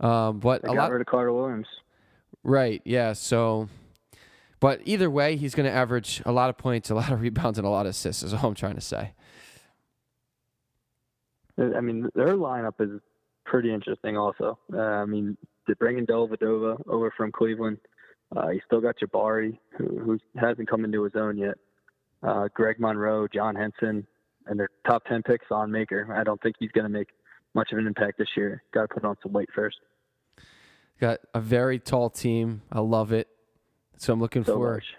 Um, but They a got lot, rid of Carter Williams. right? Yeah. So, but either way, he's going to average a lot of points, a lot of (laughs) rebounds, and a lot of assists. Is all I'm trying to say. I mean, their lineup is pretty interesting. Also, uh, I mean, they're bringing Dellavedova over from Cleveland. Uh, you still got Jabari, who, who hasn't come into his own yet. Uh, Greg Monroe, John Henson, and their top ten picks on Maker. I don't think he's going to make much of an impact this year. Got to put on some weight first. Got a very tall team. I love it. So I'm looking So for large.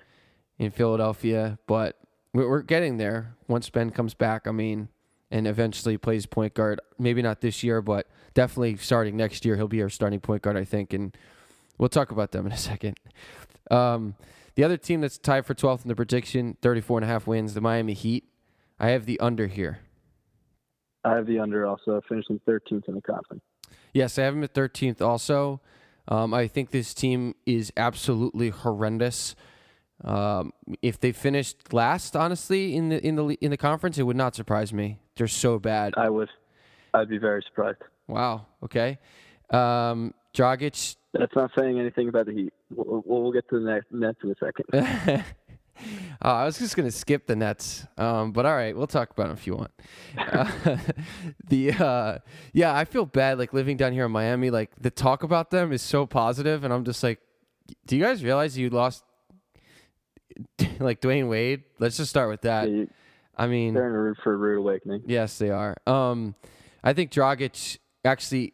in Philadelphia, but we're, we're getting there once Ben comes back. I mean, and eventually plays point guard. Maybe not this year, but definitely starting next year, he'll be our starting point guard, I think. And we'll talk about them in a second. Um, the other team that's tied for 12th in the prediction, 34 and a half wins, the Miami Heat. I have the under here. I have the under also finishing 13th in the conference. Yes, I have them at 13th also. Um, I think this team is absolutely horrendous. Um, if they finished last, honestly, in the in the in the conference, it would not surprise me. They're so bad. I would, I'd be very surprised. Wow. Okay. Um, Dragic. That's not saying anything about the Heat. We'll, we'll get to the next Nets in a second. (laughs) Oh, I was just gonna skip the Nets, um, but all right, we'll talk about them if you want. Uh, (laughs) the uh, yeah, I feel bad like living down here in Miami. Like the talk about them is so positive, and I'm just like, do you guys realize you lost (laughs) like Dwyane Wade? Let's just start with that. Yeah, I mean, They're in a root for a rude awakening. Yes, they are. Um, I think Dragic actually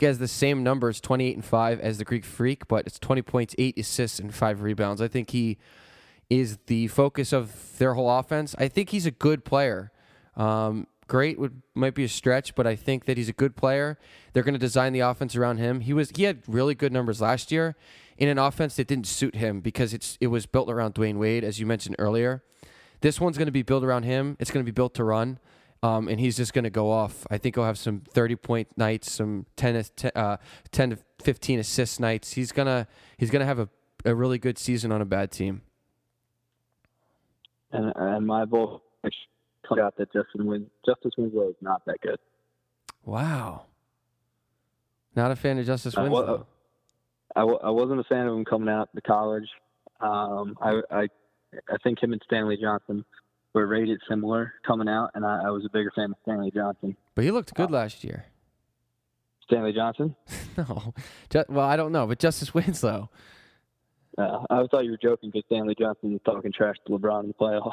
has the same numbers, 28 and 5, as the Greek Freak, but it's 20 points, 8 assists, and 5 rebounds. I think he is the focus of their whole offense. I think he's a good player. Um, great would might be a stretch, but I think that he's a good player. They're going to design the offense around him. He was he had really good numbers last year in an offense that didn't suit him because it's it was built around Dwyane Wade, as you mentioned earlier. This one's going to be built around him. It's going to be built to run, um, and he's just going to go off. I think he'll have some thirty point nights, some 10, as- te- uh, 10 to fifteen assist nights. He's gonna he's gonna have a, a really good season on a bad team. And and my vote out that Justin Win Justice Winslow is not that good. Wow. Not a fan of Justice Winslow. I, w- I wasn't a fan of him coming out to college. Um, I, I I think him and Stanley Johnson were rated similar coming out, and I, I was a bigger fan of Stanley Johnson. but he looked good last year. Stanley Johnson? (laughs) No, Ju- well, I don't know, but Justice Winslow. Uh, I thought you were joking because Stanley Johnson was talking trash to LeBron in the playoffs.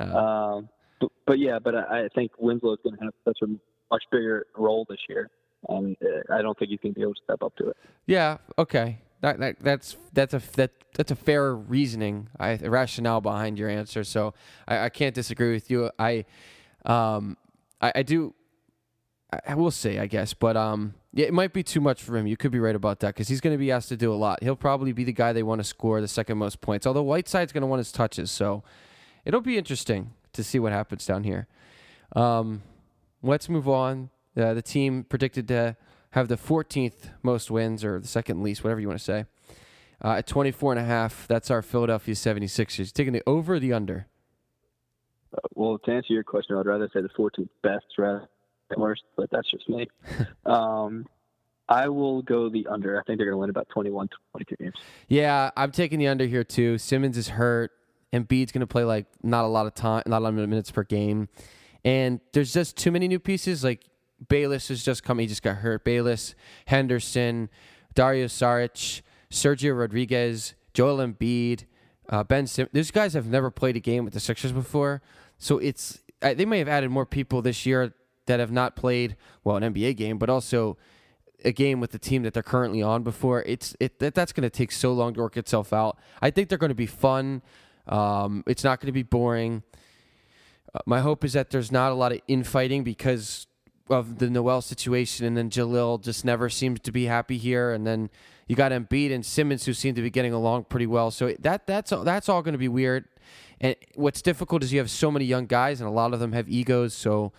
Uh, Um, but, but yeah, but I, I think Winslow is going to have such a much bigger role this year, and uh, I don't think he's going to be able to step up to it. yeah, okay. That, that that's that's a that that's a fair reasoning, I, rationale behind your answer. So I, I can't disagree with you. I, um, I, I do. I, I will say, I guess, but um, yeah, it might be too much for him. You could be right about that because he's going to be asked to do a lot. He'll probably be the guy they want to score the second most points. Although Whiteside's going to want his touches, so it'll be interesting to see what happens down here. Um, let's move on. Uh, the team predicted to have the 14th most wins or the second least, whatever you want to say, uh, at 24 and a half. That's our Philadelphia 76ers. Taking the over or the under? Uh, well, to answer your question, I'd rather say the 14th best rather than worst, but that's just me. (laughs) um, I will go the under. I think they're going to win about 21, 22 games. Yeah, I'm taking the under here too. Simmons is hurt. And Embiid's going to play like not a lot of time, not a lot of minutes per game. And there's just too many new pieces. Like Bayless has just come, he just got hurt. Bayless, Henderson, Dario Saric, Sergio Rodriguez, Joel Embiid, uh, Ben Simmons. These guys have never played a game with the Sixers before. So it's, they may have added more people this year that have not played, well, an NBA game, but also a game with the team that they're currently on before. It's it that, that's going to take so long to work itself out. I think they're going to be fun. Um, it's not going to be boring. Uh, my hope is that there's not a lot of infighting because of the Noel situation, and then Jahlil just never seems to be happy here, and then you got Embiid and Simmons who seem to be getting along pretty well. So that that's that's all going to be weird. And what's difficult is you have so many young guys, and a lot of them have egos. So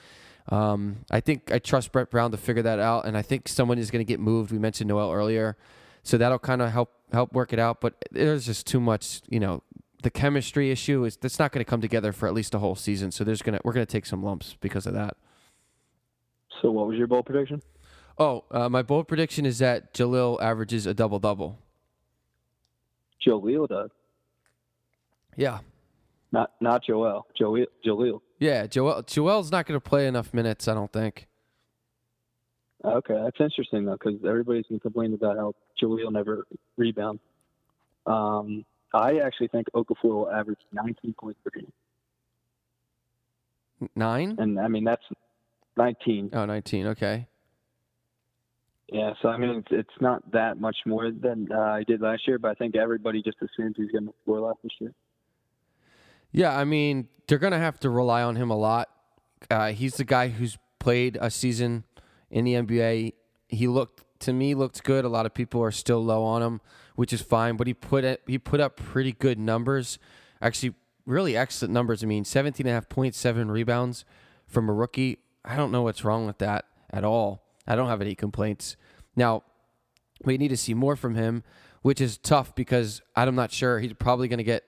um, I think I trust Brett Brown to figure that out, and I think someone is going to get moved. We mentioned Noel earlier, so that'll kind of help help work it out. But there's just too much, you know. The chemistry issue is that's not going to come together for at least a whole season. So there's gonna we're gonna take some lumps because of that. So, what was your bold prediction? Oh, uh, my bold prediction is that Jahlil averages a double double. Jahlil does. Yeah, Not not Joel. Joel. Jahlil. yeah. Joel Joel's not going to play enough minutes, I don't think. Okay, that's interesting though, because everybody's been complaining about how Jahlil never rebounds. Um, I actually think Okafor will average 19 points per game, Nine? and I mean that's 19. Oh, 19. Okay. Yeah, so I mean, it's, it's not that much more than uh, he did last year, but I think everybody just assumes he's going to score less this year. Yeah, I mean, they're going to have to rely on him a lot. Uh, he's the guy who's played a season in the NBA. He looked to me looked good. A lot of people are still low on him, which is fine, but he put it, he put up pretty good numbers. Actually, really excellent numbers. I mean, 17 and a half points, 7 rebounds from a rookie. I don't know what's wrong with that at all. I don't have any complaints. Now, we need to see more from him, which is tough because I'm not sure he's probably going to get.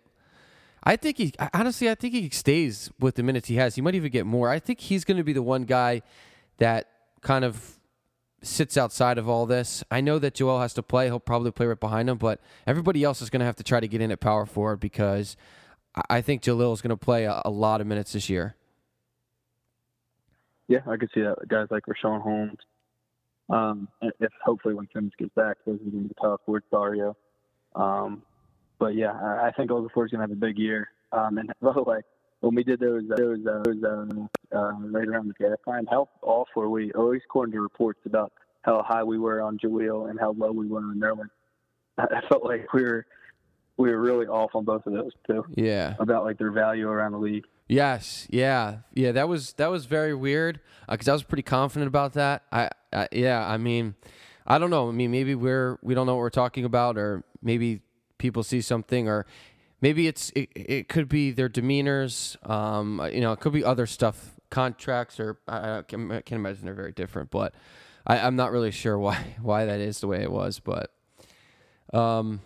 I think he honestly, I think he stays with the minutes he has. He might even get more. I think he's going to be the one guy that kind of sits outside of all this. I know that Joel has to play. He'll probably play right behind him, but everybody else is going to have to try to get in at power forward because I think Jahlil is going to play a, a lot of minutes this year. Yeah, I could see that. Guys like Richaun Holmes. Um, if hopefully when Simmons gets back, those are going to be tough. Where's Dario? Um, but yeah, I, I think is going to have a big year. Um, and (laughs) by the way, when we did those those uh, those uh, uh, right around the draft time, how off were we? Always according to reports about how high we were on Jahlil and how low we were on Nerlens. (laughs) I felt like we were we were really off on both of those too. Yeah, about like their value around the league. Yes, yeah, yeah. That was that was very weird because uh, I was pretty confident about that. I, I, yeah, I mean, I don't know. I mean, maybe we're we don't know what we're talking about, or maybe people see something, or maybe it's it, it could be their demeanors. Um, you know, it could be other stuff, contracts, or I, I, can, I can imagine they're very different. But I, I'm not really sure why (laughs) why that is the way it was. But um,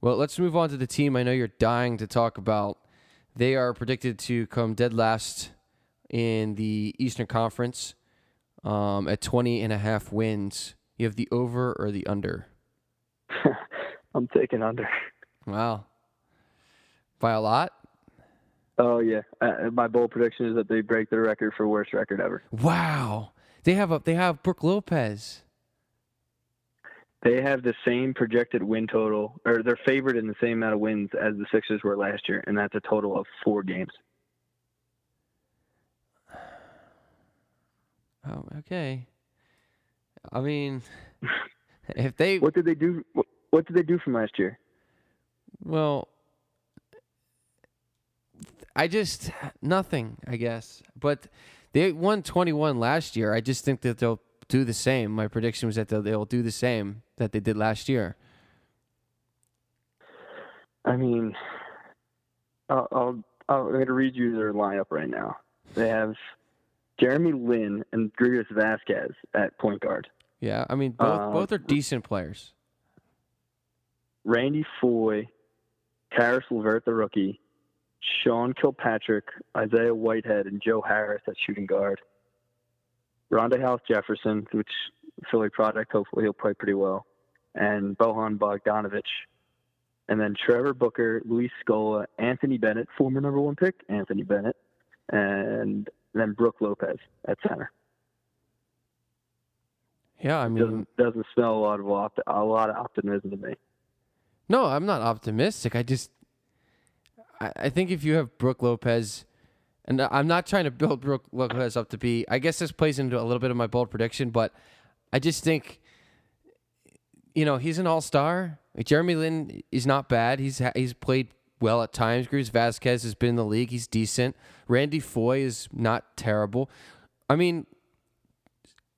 well, let's move on to the team. I know you're dying to talk about. They are predicted to come dead last in the Eastern Conference um, at 20 and a half wins. You have the over or the under? (laughs) I'm taking under. Wow. By a lot? Oh yeah, uh, my bold prediction is that they break their record for worst record ever. Wow. They have a they have Brook Lopez. They have the same projected win total, or they're favored in the same amount of wins as the Sixers were last year, and that's a total of four games. (sighs) Oh, okay. I mean, (laughs) if they what did they do? What did they do from last year? Well, I just nothing, I guess. But they won 21 last year. I just think that they'll do the same. My prediction was that they'll, they'll do the same that they did last year. I mean, I'll, I'll, I'll, I'm going to read you their lineup right now. They have Jeremy Lin and Greivis Vasquez at point guard. Yeah, I mean both uh, both are decent players. Randy Foye, Caris LeVert, the rookie, Sean Kilpatrick, Isaiah Whitehead, and Joe Harris at shooting guard. Rondae Hollis-Jefferson, which Philly product, hopefully he'll play pretty well, and Bojan Bogdanovic. And then Trevor Booker, Luis Scola, Anthony Bennett, former number one pick, Anthony Bennett, and then Brook Lopez at center. Yeah, I mean, doesn't, doesn't smell a lot of a lot of optimism to me. No, I'm not optimistic. I just, I, I think if you have Brook Lopez, and I'm not trying to build Brook Lopez up to be. I guess this plays into a little bit of my bold prediction, but I just think, you know, he's an all star. Jeremy Lin is not bad. He's he's played well at times. Greivis Vasquez has been in the league. He's decent. Randy Foye is not terrible. I mean,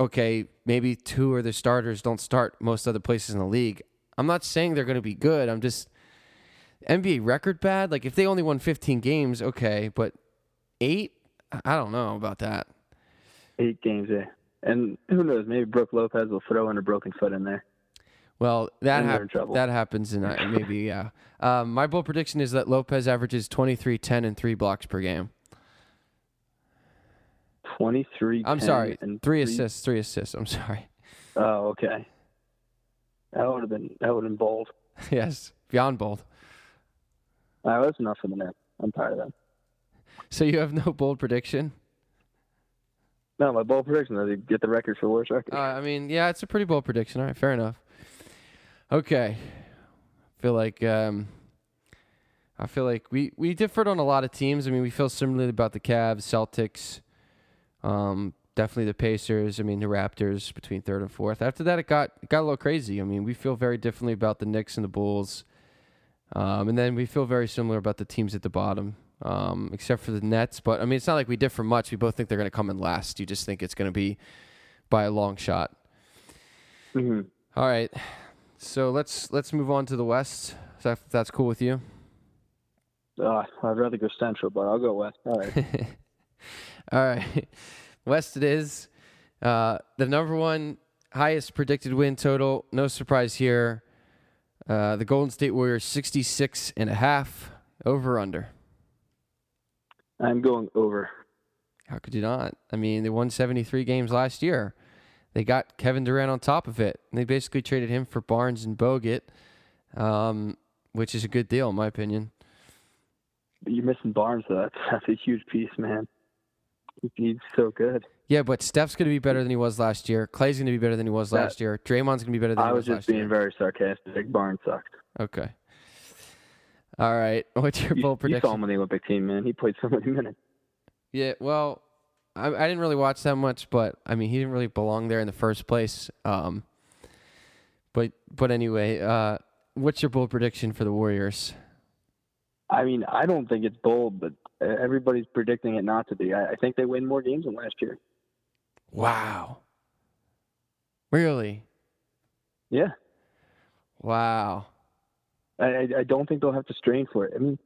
okay, maybe two of the starters don't start most other places in the league. I'm not saying they're going to be good. I'm just NBA record bad. Like if they only won 15 games, okay, but eight, I don't know about that. Eight games, yeah. And who knows? Maybe Brook Lopez will throw in a broken foot in there. Well, that hap- that happens, and (laughs) maybe yeah. Um, my bold prediction is that Lopez averages 23, 10, and three blocks per game. 23. I'm sorry, three, three assists. Three assists. I'm sorry. Oh, okay. That would have been that would have been bold. (laughs) yes, beyond bold. Uh, that's enough for the net. I'm tired of that. So you have no (laughs) bold prediction? No, my bold prediction is they get the record for worst record. Uh, I mean, yeah, it's a pretty bold prediction. All right, fair enough. Okay, I feel like um, I feel like we we differed on a lot of teams. I mean, we feel similarly about the Cavs, Celtics, um, definitely the Pacers. I mean, the Raptors between third and fourth. After that, it got it got a little crazy. I mean, we feel very differently about the Knicks and the Bulls, um, and then we feel very similar about the teams at the bottom, um, except for the Nets. But I mean, it's not like we differ much. We both think they're going to come in last. You just think it's going to be by a long shot. hmm All right, so let's let's move on to the West. If that, if that's cool with you. Uh, I'd rather go Central, but I'll go West. All right. (laughs) All right. West it is. Uh, the number one highest predicted win total. No surprise here. Uh, the Golden State Warriors 66 and a half over under. I'm going over. How could you not? I mean, they won 73 games last year. They got Kevin Durant on top of it. And they basically traded him for Barnes and Bogut, um, which is a good deal in my opinion. But you're missing Barnes, though. That's, that's a huge piece, man. He's so good. Yeah, but Steph's going to be better than he was last year. Clay's going to be better than he was That- last year. Draymond's going to be better than I he was was just being year. very sarcastic. Barnes sucked. Okay. All right. (laughs) What's your You, bold you saw prediction? him on the Olympic team, man. He played so many minutes. Yeah, well, I, I didn't really watch that much, but I mean, he didn't really belong there in the first place. Um, but but anyway, uh, what's your bold prediction for the Warriors? I mean, I don't think it's bold, but everybody's predicting it not to be. I, I think they win more games than last year. Wow. Really? Yeah. Wow. I, I- don't think they'll have to strain for it. I mean,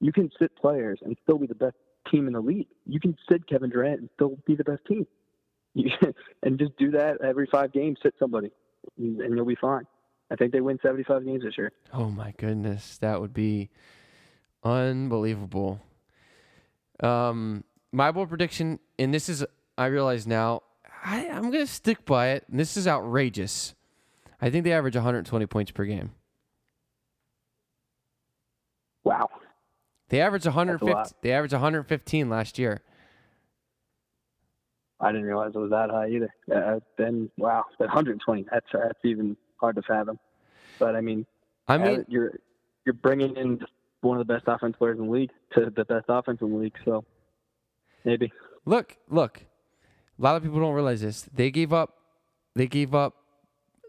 you can sit players and still be the best team in the league. You can sit Kevin Durant and still be the best team. You, (laughs) and just do that every five games. Sit somebody, and you'll be fine. I think they win 75 games this year. Oh my goodness, that would be unbelievable. Um, my bold prediction, and this is I realize now, I, I'm gonna stick by it. And this is outrageous. I think they average 120 points per game. Wow. They averaged That's 150. They averaged 115 last year. I didn't realize it was that high either. Uh, then wow, that 120. That's that's even hard to fathom. But I mean, I mean, you're you're bringing in one of the best offense players in the league to the best offense in the league. So maybe look, look. A lot of people don't realize this. They gave up. They gave up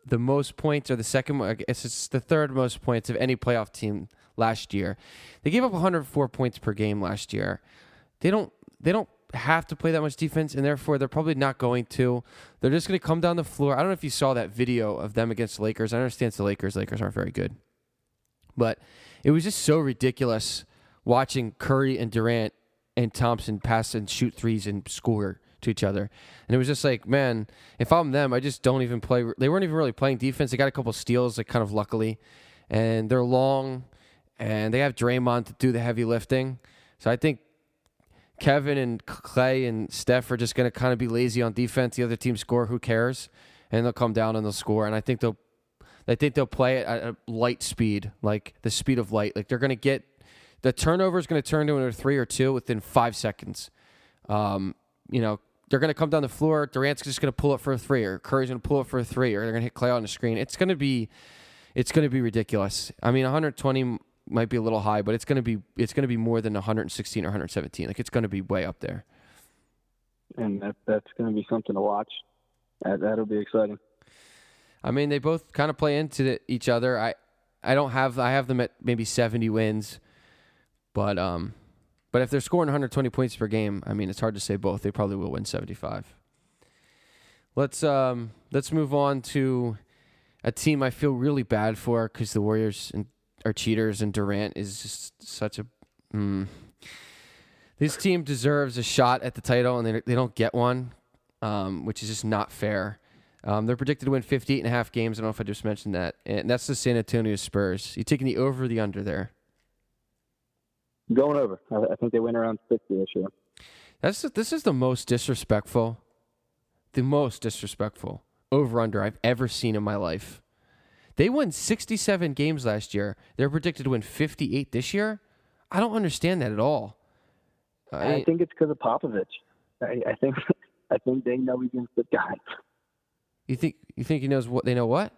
the most points, or the second. I guess it's the third most points of any playoff team last year. They gave up 104 points per game last year. They don't. They don't have to play that much defense, and therefore they're probably not going to. They're just going to come down the floor. I don't know if you saw that video of them against the Lakers. I understand it's the Lakers. Lakers aren't very good, but it was just so ridiculous watching Curry and Durant and Thompson pass and shoot threes and score to each other. And it was just like, man, if I'm them, I just don't even play. They weren't even really playing defense. They got a couple steals, like kind of luckily, and they're long, and they have Draymond to do the heavy lifting. So I think Kevin and Clay and Steph are just going to kind of be lazy on defense. The other team score, who cares? And they'll come down and they'll score. And I think they'll, I think they'll play at a light speed, like the speed of light. Like they're going to get the turnover is going to turn into a three or two within five seconds. Um, you know, they're going to come down the floor. Durant's just going to pull it for a three, or Curry's going to pull it for a three, or they're going to hit Clay on the screen. It's going to be, it's going to be ridiculous. I mean, 120 might be a little high, but it's going to be it's going to be more than 116 or 117. Like it's going to be way up there. and that that's going to be something to watch. That, that'll be exciting. I mean, they both kind of play into the, each other. I I don't have I have them at maybe 70 wins, but um, but if they're scoring 120 points per game, I mean, it's hard to say both. They probably will win 75. Let's um let's move on to a team I feel really bad for because the Warriors and, are cheaters and Durant is just such a. Mm. This team deserves a shot at the title and they they don't get one, um, which is just not fair. Um, they're predicted to win 58 and a half games. I don't know if I just mentioned that. And that's the San Antonio Spurs. You taking the over or the under there? Going over. I, I think they win around 60 this year. That's this is the most disrespectful, the most disrespectful over under I've ever seen in my life. They won 67 games last year. They're predicted to win 58 this year. I don't understand that at all. I, I think it's because of Popovich. I, I think (laughs) I think they know he's going to sit guys. you think you think he knows what they know what?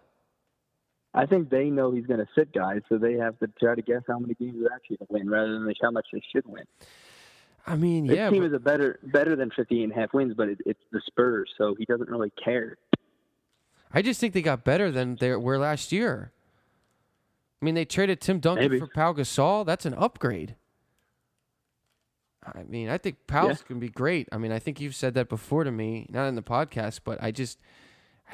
I think they know he's going to sit guys, so they have to try to guess how many games they're actually going to win rather than how much they should win. I mean, This yeah, team but- is a better better than 58 and a half wins, but it, it's the Spurs, so he doesn't really care. I just think they got better than they were last year. I mean, they traded Tim Duncan Maybe. for Pau Gasol. That's an upgrade. I mean, I think Pau's Yeah. can be great. I mean, I think you've said that before to me, not in the podcast, but I just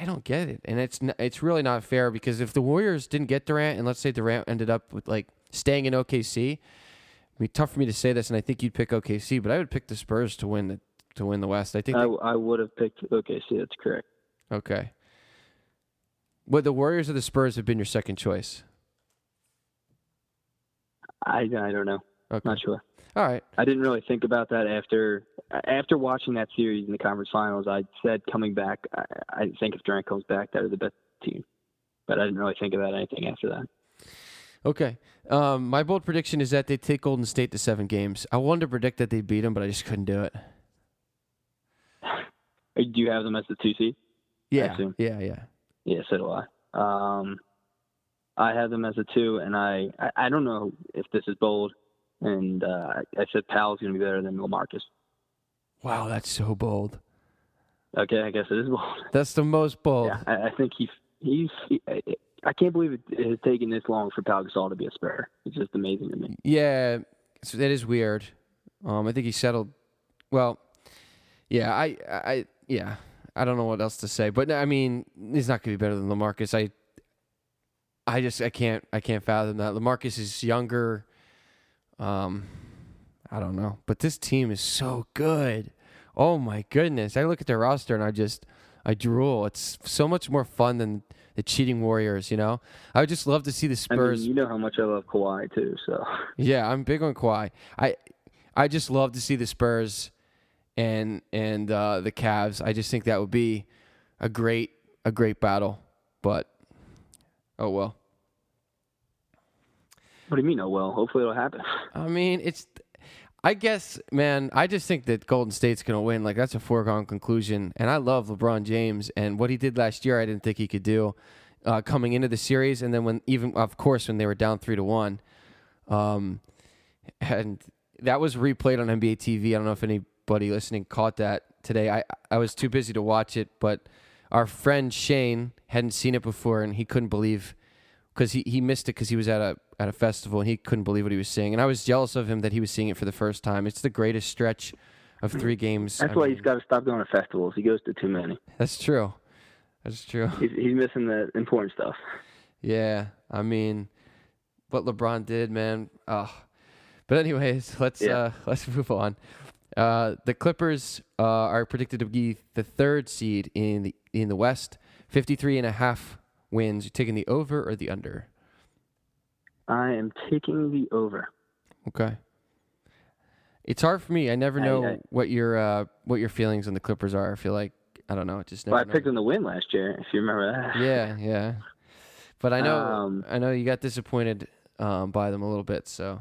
I don't get it, and it's n- it's really not fair because if the Warriors didn't get Durant, and let's say Durant ended up with like staying in OKC, it'd be tough for me to say this, and I think you'd pick OKC, but I would pick the Spurs to win the to win the West. I think. I, they- I would have picked OKC. That's correct. okay. Would the Warriors or the Spurs have been your second choice? I I don't know. Okay. Not sure. All right. I didn't really think about that after after watching that series in the conference finals. I said coming back, I, I think if Durant comes back, they're the best team. But I didn't really think about anything after that. Okay. Um, my bold prediction is that they take Golden State to seven games. I wanted to predict that they beat them, but I just couldn't do it. (laughs) Do you have them as the two seed? Yeah. Yeah. Yeah. Yeah, so do I. Um, I have them as a two, and I, I, I don't know if this is bold, and uh, I, said Pau's going to be better than LaMarcus. Wow, that's so bold. Okay, I guess it is bold. (laughs) That's the most bold. Yeah, I, I think he's he's. He, I, can't believe it, it has taken this long for Pau Gasol to be a spare. It's just amazing to me. Yeah, so that is weird. Um, I think he settled. Well, yeah, I, I, yeah, I don't know what else to say, but I mean, he's not going to be better than LaMarcus. I, I just, I can't, I can't fathom that. LaMarcus is younger. Um, I don't know, but this team is so good. Oh my goodness! I look at their roster and I just, I drool. It's so much more fun than the cheating Warriors. You know, I would just love to see the I Spurs. mean, you know how much I love Kawhi too. So Yeah, I'm big on Kawhi. I I just love to see the Spurs and and uh, the Cavs. I just think that would be a great a great battle. But oh well. what do you mean? Oh well, hopefully it'll happen. (laughs) I mean, it's I guess, man, I just think that Golden State's going to win. Like that's a foregone conclusion. And I love LeBron James and what he did last year. I didn't think he could do uh, coming into the series, and then when even of course when they were down three to one, um, and that was replayed on NBA TV. I don't know if anybody listening caught that today. I I was too busy to watch it, but our friend Shane hadn't seen it before, and he couldn't believe because he, he missed it because he was at a at a festival and he couldn't believe what he was seeing. And I was jealous of him that he was seeing it for the first time. It's the greatest stretch of three games. That's I why mean, he's got to stop going to festivals. He goes to too many. That's true. That's true. He's, he's missing the important stuff. Yeah, I mean, what LeBron did, man. Oh. But anyways, let's Yeah. uh, let's move on. Uh, the Clippers uh, are predicted to be the third seed in the in the West. 53 and a half wins. You taking the over or the under? I am taking the over. Okay. It's hard for me. I never know I- what your uh, what your feelings on the Clippers are. I feel like I don't know. It just never. Well, I picked them to win last year, if you remember that. Yeah, yeah. But I know (laughs) Um, I know you got disappointed um, by them a little bit. So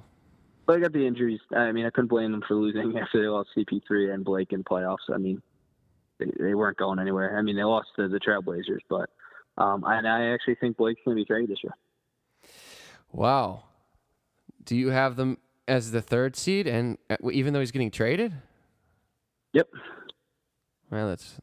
But I got the injuries. I mean, I couldn't blame them for losing (laughs) after they lost CP3 and Blake in playoffs. I mean, they, they weren't going anywhere. I mean, they lost to the Trailblazers, but um, and I actually think Blake's going to be traded this year. wow. Do you have them as the third seed, and uh, even though he's getting traded? Yep. Well, that's.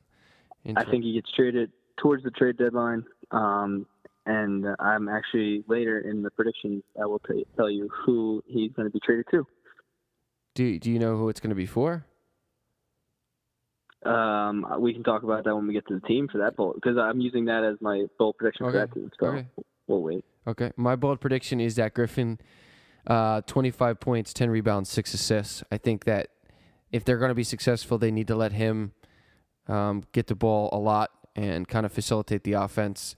I think he gets traded towards the trade deadline. Um, and uh, I'm actually later in the predictions, I will t- tell you who he's going to be traded to. Do Do you know who it's going to be for? Um, we can talk about that when we get to the team for that bowl because I'm using that as my bold prediction Okay. for that team. So Okay. we'll wait. Okay. My bold prediction is that Griffin, uh, 25 points, 10 rebounds, six assists. I think that if they're going to be successful, they need to let him um, get the ball a lot and kind of facilitate the offense.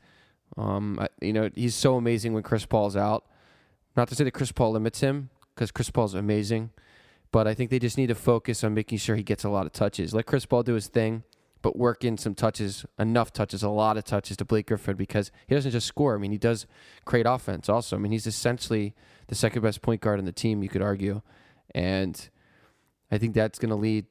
Um, I, you know, he's so amazing when Chris Paul's out. Not to say that Chris Paul limits him, because Chris Paul's amazing, but I think they just need to focus on making sure he gets a lot of touches. Let Chris Paul do his thing, but work in some touches, enough touches, a lot of touches to Blake Griffin because he doesn't just score. I mean, he does create offense also. I mean, he's essentially the second best point guard in the team, you could argue. And I think that's going to lead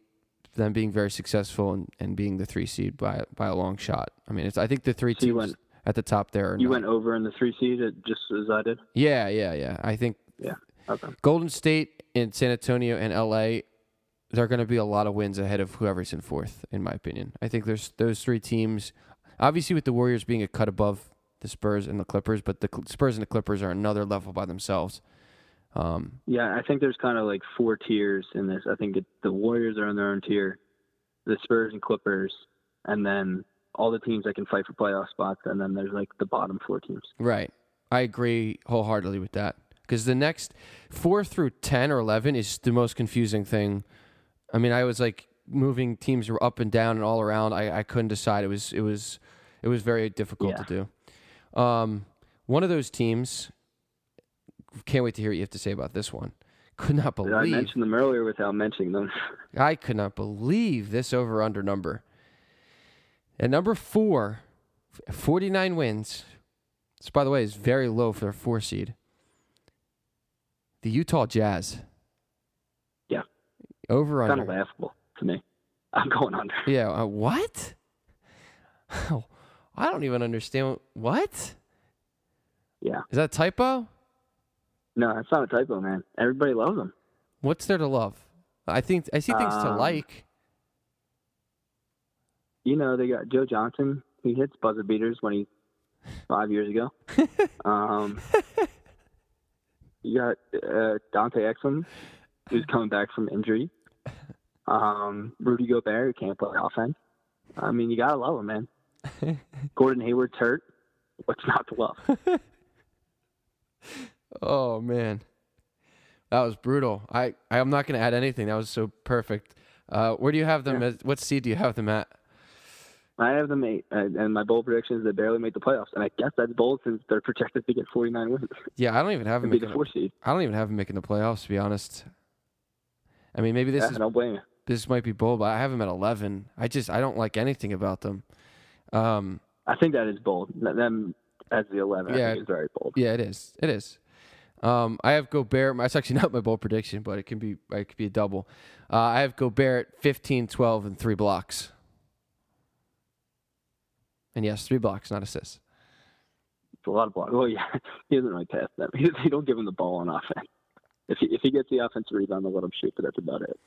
them being very successful and, and being the three seed by by a long shot. I mean, it's I think the three So teams went- at the top there. You not- went over in the three seed just as I did. yeah, yeah, yeah. I think Yeah. Okay. Golden State and San Antonio and LA, there are going to be a lot of wins ahead of whoever's in fourth, in my opinion. I think there's those three teams, obviously with the Warriors being a cut above the Spurs and the Clippers, but the Spurs and the Clippers are another level by themselves. Um, Yeah, I think there's kind of like four tiers in this. I think it, the Warriors are in their own tier, the Spurs and Clippers, and then all the teams that can fight for playoff spots, and then there's like the bottom four teams. right. I agree wholeheartedly with that because the next four through 10 or 11 is the most confusing thing. I mean, I was like moving teams were up and down and all around. I, I couldn't decide. It was, it was, it was very difficult Yeah. to do. Um, one of those teams, can't wait to hear what you have to say about this one. Could not believe I mentioned them earlier without mentioning them. (laughs) I could not believe this over under number. At number four, 49 wins. This, by the way, is very low for a four seed. The Utah Jazz. Yeah. Over under. Kind of laughable to me. I'm going under. (laughs) Yeah. Uh, what? (laughs) I don't even understand. What? Yeah. Is that a typo? No, that's not a typo, man. Everybody loves them. What's there to love? I think I see things to Um, like. You know, they got Joe Johnson. He hits buzzer beaters when he five years ago. (laughs) um, you got uh, Dante Exum, who's coming back from injury. Um, Rudy Gobert, who can't play offense. I mean, you gotta love him, man. (laughs) Gordon Hayward's hurt. What's not to love? (laughs) Oh man, that was brutal. I I'm not going to add anything. That was so perfect. Uh, where do you have them? Yeah. At, what seed do you have them at? I have them eight, and my bold prediction is they barely make the playoffs. And I guess that's bold since they're projected to get 49 wins Yeah, I don't even have them be the four seed. I don't even have them making the playoffs. To be honest. I mean, maybe this Yeah, is I don't blame you. this might be bold, but I have them at 11. I just I don't like anything about them. Um, I think that is bold. Them as the 11, Yeah. I think is very bold. yeah, it is. It is. Um, I have Gobert. That's actually (laughs) not my bold prediction, but it can be. It could be a double. Uh, I have Gobert 15, 12, and three blocks. And yes, three blocks, not assists. It's a lot of blocks. Well, yeah, (laughs) he doesn't really pass them. (laughs) He, he don't give him the ball on offense. If he if he gets the offensive rebound, they'll let him shoot, but that's about it.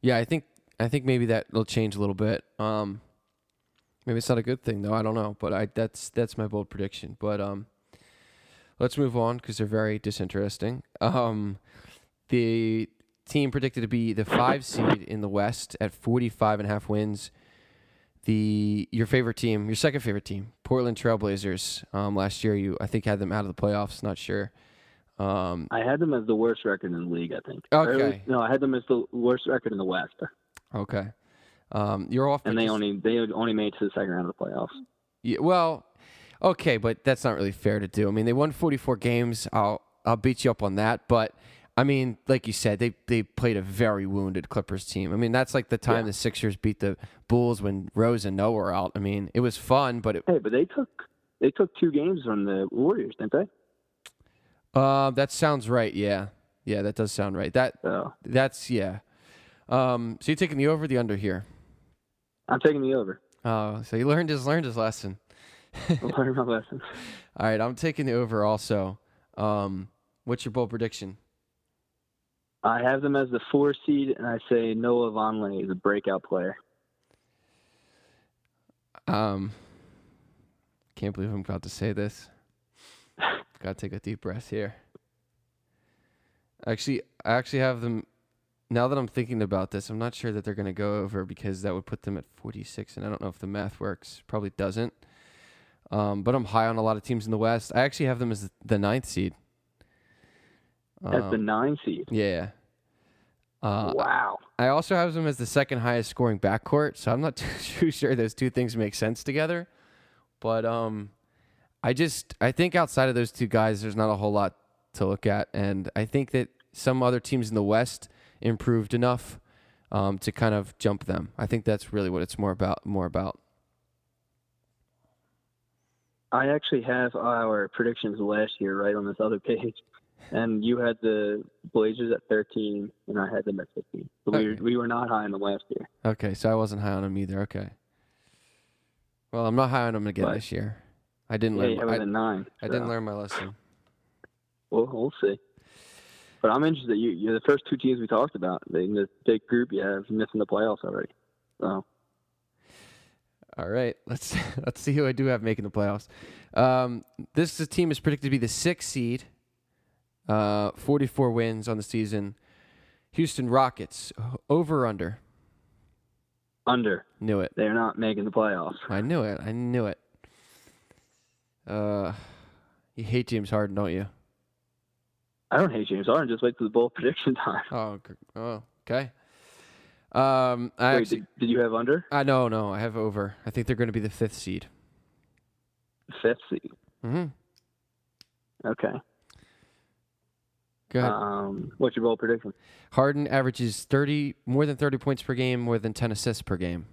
Yeah, I think I think maybe that will change a little bit. Um, maybe it's not a good thing though. I don't know, but I that's that's my bold prediction. But um, let's move on because they're very disinteresting. Um, the team predicted to be the five seed in the West at 45 and a half wins. The your favorite team, your second favorite team, Portland Trailblazers. Um, last year you I think had them out of the playoffs. Not sure. Um, I had them as the worst record in the league. I think. Okay. No, I had them as the worst record in the West, okay. Um, you're off. and they just- only they only made it to the second round of the playoffs. Yeah, well, okay, but that's not really fair to do. I mean, they won 44 games. I'll I'll beat you up on that, but I mean, like you said, they they played a very wounded Clippers team. I mean, that's like the time Yeah. the Sixers beat the Bulls when Rose and Noah were out. I mean, it was fun, but it, Hey, but they took they took two games from the Warriors, didn't they? uh, that sounds right. Yeah, yeah, that does sound right. That So that's yeah. Um, so you're taking the over, or the under here. I'm taking the over. Oh, so you learned his learned his lesson. (laughs) I'm learning my lesson. (laughs) All right, I'm taking the over also. Um, what's your bold prediction? I have them as the four seed, and I say Noah Vonleh is a breakout player. Um, can't believe I'm about to say this. (laughs) Got to take a deep breath here. Actually, I actually have them. Now that I'm thinking about this, I'm not sure that they're going to go over because that would put them at 46, and I don't know if the math works. Probably doesn't. Um, but I'm high on a lot of teams in the West. I actually have them as the ninth seed. That's the Um, nine seed. yeah. Uh, wow. I also have them as the second highest scoring backcourt, so I'm not (laughs) too sure those two things make sense together. But um, I just I think outside of those two guys, there's not a whole lot to look at, and I think that some other teams in the West improved enough um, to kind of jump them. I think that's really what it's more about. More about. I actually have our predictions last year right on this other (laughs) page, and you had the Blazers at 13, and I had them at 15. So we, Okay. we were not high in the last year. Okay, so I wasn't high on them either. Okay. Well, I'm not high on them again But- this year. I didn't Yeah, learn. I, nine. I didn't learn my lesson. We'll, we'll see. But I'm interested. You, you're the first two teams we talked about in the big group. You have missing the playoffs already. So All right, let's (laughs) let's see who I do have making the playoffs. Um, this team is predicted to be the sixth seed, uh, 44 wins on the season. Houston Rockets, over under. under, Knew it. they're not making the playoffs. I knew it. I knew it. Uh, you hate James Harden, don't you? I don't hate James Harden. Just wait for the bowl (laughs) prediction time. Oh, oh, okay. Um, I Wait, actually, did, did you have under I no, no, I have over. I think they're going to be the fifth seed. fifth seed? Mm-hmm. Okay. Go ahead. Um, what's your bowl prediction? Harden averages 30 more than 30 points per game, more than 10 assists per game.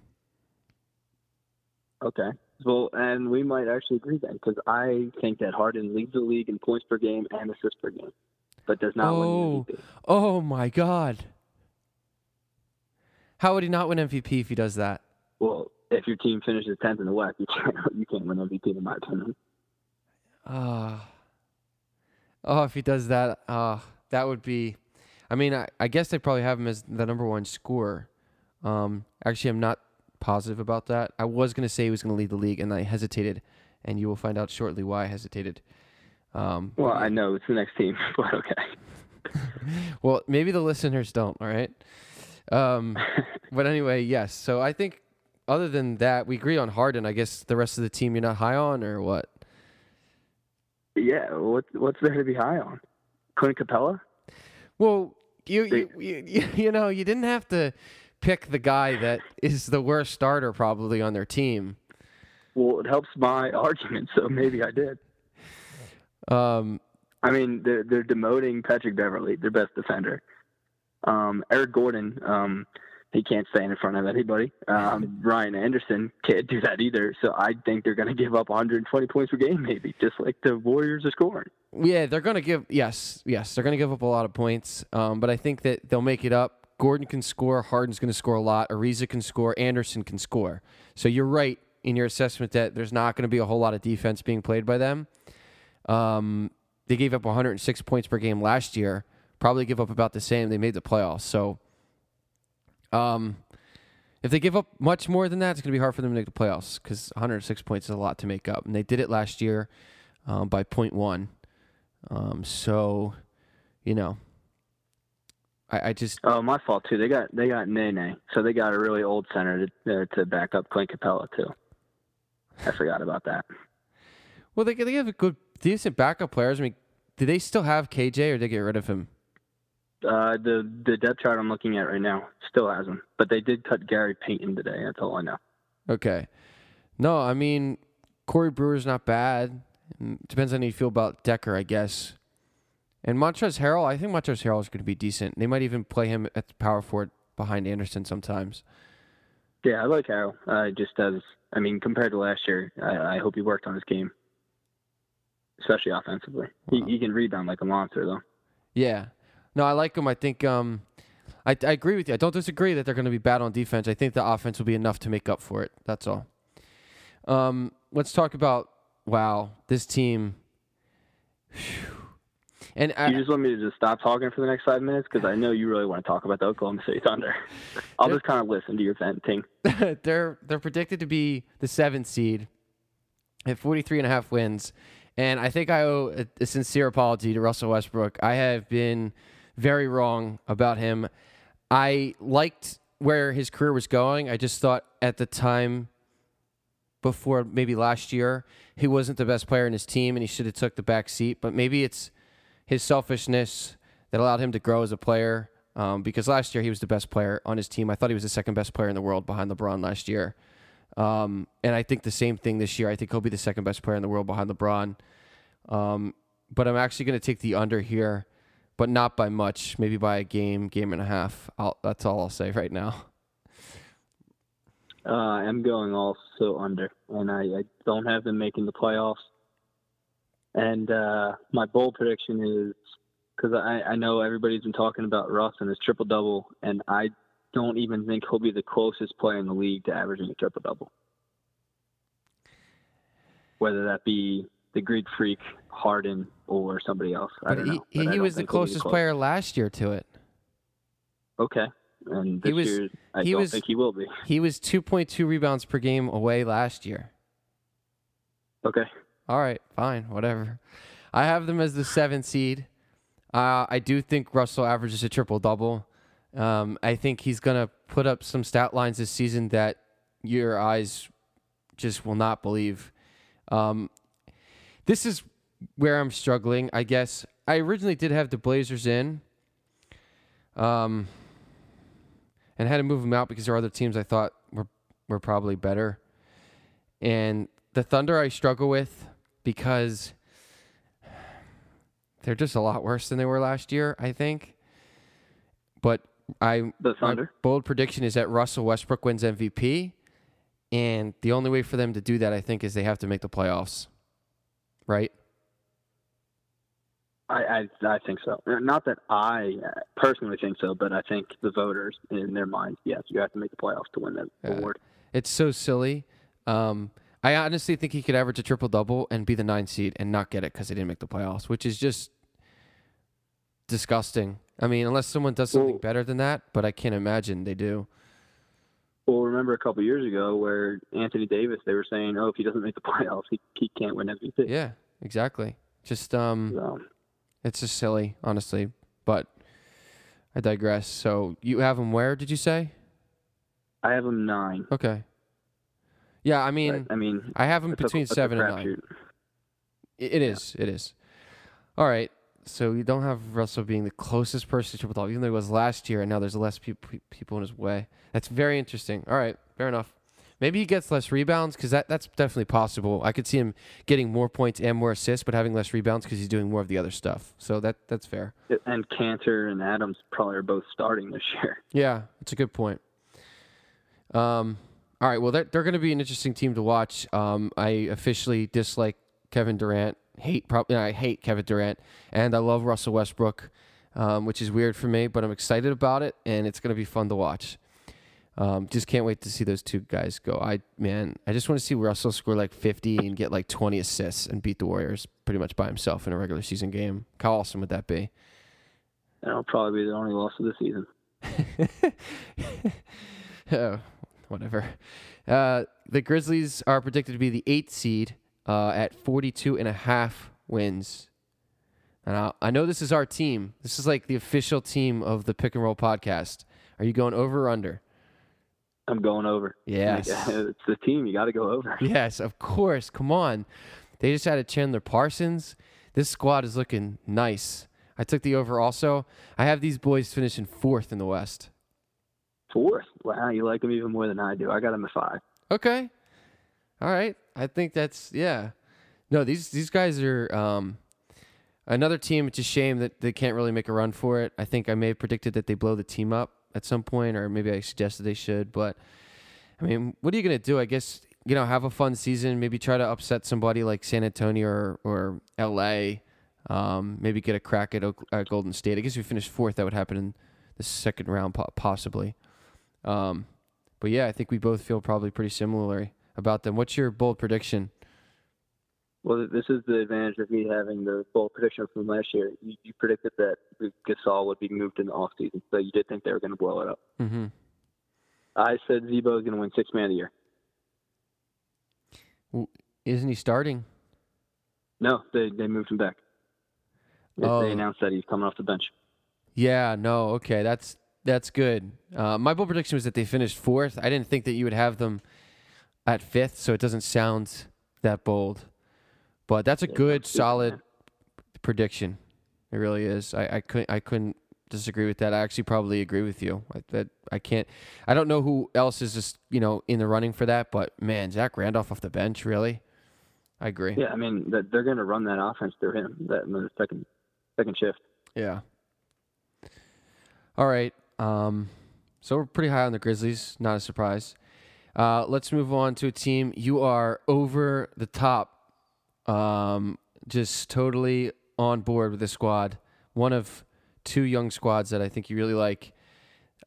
Okay. Well, and we might actually agree then, because I think that Harden leads the league in points per game and assists per game, but does not Oh. win MVP. Oh my god. How would he not win MVP if he does that? Well, if your team finishes tenth in the West, (laughs) you can't you can't win MVP in my opinion. Ah. oh, if he does that, ah, that would be. I mean, I, I guess they probably have him as the number one scorer. Um, actually, I'm not positive about that. I was going to say he was going to lead the league, and I hesitated, and you will find out shortly why I hesitated. Um, Well, I know it's the next team, (laughs) but okay. (laughs) well, maybe the listeners don't. All right. Um, (laughs) but anyway, yes. So I think, other than that, we agree on Harden. I guess the rest of the team you're not high on, or what? Yeah, what, what's there to be high on? Clint Capela? Well, you you, (laughs) you you know you didn't have to pick the guy that is the worst starter probably on their team. Well, it helps my (laughs) argument, so maybe I did. Um, I mean, they're they're demoting Patrick Beverley, their best defender. Um, Eric Gordon, um, he can't stand in front of anybody. Um, (laughs) Ryan Anderson can't do that either. So I think they're going to give up 120 points per game, maybe, just like the Warriors are scoring. yeah, they're gonna give yes yes they're gonna give up a lot of points. Um, but I think that they'll make it up. Gordon can score. Harden's gonna score a lot. Ariza can score. Anderson can score. So you're right in your assessment that there's not going to be a whole lot of defense being played by them. Um, they gave up 106 points per game last year. Probably give up about the same. They made the playoffs. So, um, if they give up much more than that, it's going to be hard for them to make the playoffs because 106 points is a lot to make up. And they did it last year um, by 0.1. Um, so, you know, I, I just Oh, my fault too. They got they got Nene, so they got a really old center to uh, to back up Clint Capela too. I forgot about that. well they they have a good decent backup players. I mean, do they still have KJ or did they get rid of him? Uh, the the depth chart I'm looking at right now still has him, but they did cut Gary Payton today. That's all I know. Okay. No, I mean Corey Brewer's not bad. Mm, Depends on how you feel about Dekker, I guess. And Montrezl Harrell, I think Montrezl Harrell is going to be decent. They might even play him at the power forward behind Anderson sometimes. Yeah, I like Harrell. Uh, just as I mean, compared to last year, I, I hope he worked on his game, especially offensively. He, he can rebound like a monster, though. Yeah. No, I like them. I think um, I, I agree with you. I don't disagree that they're going to be bad on defense. I think the offense will be enough to make up for it. That's all. Um, let's talk about wow, this team. Phew. And I, you just want me to just stop talking for the next five minutes because I know you really want to talk about the Oklahoma City Thunder. (laughs) I'll just kind of listen to your venting. (laughs) they're they're predicted to be the seventh seed at 43 and a half wins. And I think I owe a, a sincere apology to Russell Westbrook. I have been very wrong about him. I liked where his career was going. I just thought at the time before maybe last year, he wasn't the best player in his team and he should have took the back seat. But maybe it's his selfishness that allowed him to grow as a player. Um, because last year he was the best player on his team. I thought he was the second best player in the world behind LeBron last year. Um, and I think the same thing this year. I think he'll be the second best player in the world behind LeBron. Um, but I'm actually going to take the under here, but not by much. Maybe by a game, game and a half. I'll, that's all I'll say right now. Uh, I'm going also under, and I, I don't have them making the playoffs. And uh, my bold prediction is because I, I know everybody's been talking about Russ and his triple double, and I don't even think he'll be the closest player in the league to averaging a triple double. Whether that be the Greek Freak, Harden, or somebody else. I But don't he, know. But he was the think he'll be closest close. player last year to it. Okay, and this He was- year I he don't was- think he will be. He was 2.2 rebounds per game away last year. Okay, All right, fine, whatever. I have them as the seventh seed. Uh, I do think Russell averages a triple double. Um, I think he's gonna put up some stat lines this season that your eyes just will not believe. Um, this is where I'm struggling. I guess I originally did have the Blazers in, um, and had to move them out because there are other teams I thought were were probably better. And the Thunder I struggle with because they're just a lot worse than they were last year, I think. But I the Thunder. bold prediction is that Russell Westbrook wins MVP, and the only way for them to do that, I think, is they have to make the playoffs. Right? I, I I think so. Not that I uh, personally think so, but I think the voters in their minds, yes, you have to make the playoffs to win that Yeah. award. It's so silly. Um, I honestly think he could average a triple double and be the nine seed and not get it because they didn't make the playoffs, which is just disgusting. I mean, unless someone does something Well- better than that, but I can't imagine they do. Well, remember a couple years ago where Anthony Davis, they were saying, oh, if he doesn't make the (laughs) playoffs, he, he can't win MVP. Yeah, exactly. Just um, So, it's just silly, honestly. But I digress. So you have him where? Did you say? I have him nine. Okay. Yeah, I mean, but, I mean, I have him between a seven and nine. crapshoot. It it is. It is. All right. So you don't have Russell being the closest person to triple double, even though he was last year, and now there's less peop pe- people in his way. That's very interesting. All right, fair enough. Maybe he gets less rebounds because that, that's definitely possible. I could see him getting more points and more assists, but having less rebounds because he's doing more of the other stuff. So that that's fair. And Kanter and Adams probably are both starting this (laughs) year. Yeah, that's a good point. Um, all right, well, they're, they're going to be an interesting team to watch. Um, I officially dislike Kevin Durant. Hate probably I hate Kevin Durant, and I love Russell Westbrook, um, which is weird for me, but I'm excited about it, and it's going to be fun to watch. Um, just can't wait to see those two guys go. I man, I just want to see Russell score like 50 and get like 20 assists and beat the Warriors pretty much by himself in a regular season game. How awesome would that be? That'll probably be the only loss of the season. (laughs) oh, whatever. Uh, the Grizzlies are predicted to be the eighth seed uh, at 42 and a half wins. And I, I know this is our team. This is like the official team of the Pick and Roll podcast. Are you going over or under? I'm going over. Yes. (laughs) it's the team. You got to go over. (laughs) Yes, of course. Come on. They just added Chandler Parsons. This squad is looking nice. I took the over also. I have these boys finishing fourth in the West. Fourth. Wow, you like them even more than I do. I got them at five. Okay. All right. I think that's yeah. No, these these guys are um another team. It's a shame that they can't really make a run for it. I think I may have predicted that they blow the team up at some point, or maybe I suggested they should. But I mean, what are you gonna do? I guess you know have a fun season. Maybe try to upset somebody like San Antonio or or L.A. Um, maybe get a crack at, at Golden State. I guess if you finish fourth, that would happen in the second round, possibly. Um, but yeah, I think we both feel probably pretty similarly about them. What's your bold prediction? Well, this is the advantage of me having the bold prediction from last year. You, you predicted that Gasol would be moved in the off season, so you did think they were going to blow it up. Mm-hmm. I said Z-Bo is going to win six man of the year. Isn't he starting? No, they they moved him back. They, Oh. they announced that he's coming off the bench. Yeah, no, okay, that's that's good. Uh, my bold prediction was that they finished fourth. I didn't think that you would have them at fifth, so it doesn't sound that bold. But that's a good, solid prediction. It really is. I, I couldn't I couldn't disagree with that. I actually probably agree with you. I, that I can't. I don't know who else is just you know in the running for that, but man, Zach Randolph off the bench, really. I agree. Yeah, I mean that they're going to run that offense through him. That in the second second shift. Yeah. All right. Um, so we're pretty high on the Grizzlies. Not a surprise. Uh, let's move on to a team you are over the top. Um, just totally on board with this squad. One of two young squads that I think you really like.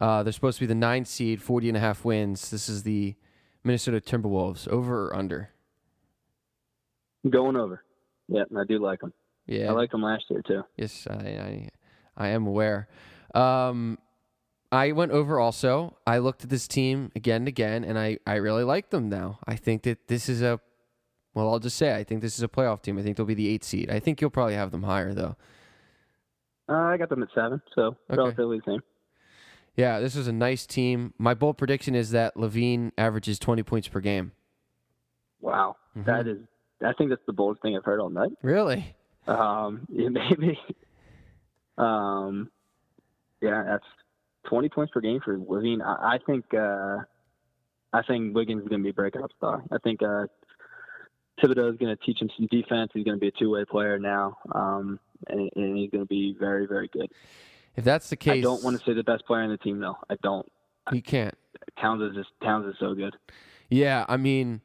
Uh, they're supposed to be the nine seed, 40 and a half wins. This is the Minnesota Timberwolves. Over or under? Going over. Yeah, I do like them. Yeah, I liked them last year too. Yes, I, I, I am aware. Um, I went over also. I looked at this team again and again, and I, I really like them now. I think that this is a, well, I'll just say I think this is a playoff team. I think they'll be the eight seed. I think you'll probably have them higher though. Uh, I got them at seven, so Okay. relatively the same. Yeah, this is a nice team. My bold prediction is that LaVine averages twenty points per game. Wow, Mhm. that is. I think that's the boldest thing I've heard all night. Really? Um, (laughs) yeah, maybe. Um, yeah, that's 20 points per game for LaVine. I, I think. Uh, I think Wiggins is going to be a breakout star. I think uh, Thibodeau is going to teach him some defense. He's going to be a two-way player now, um, and, and he's going to be very, very good. If that's the case, I don't want to say the best player on the team, though. I don't. You can't. Towns is just Towns is so good. Yeah, I mean,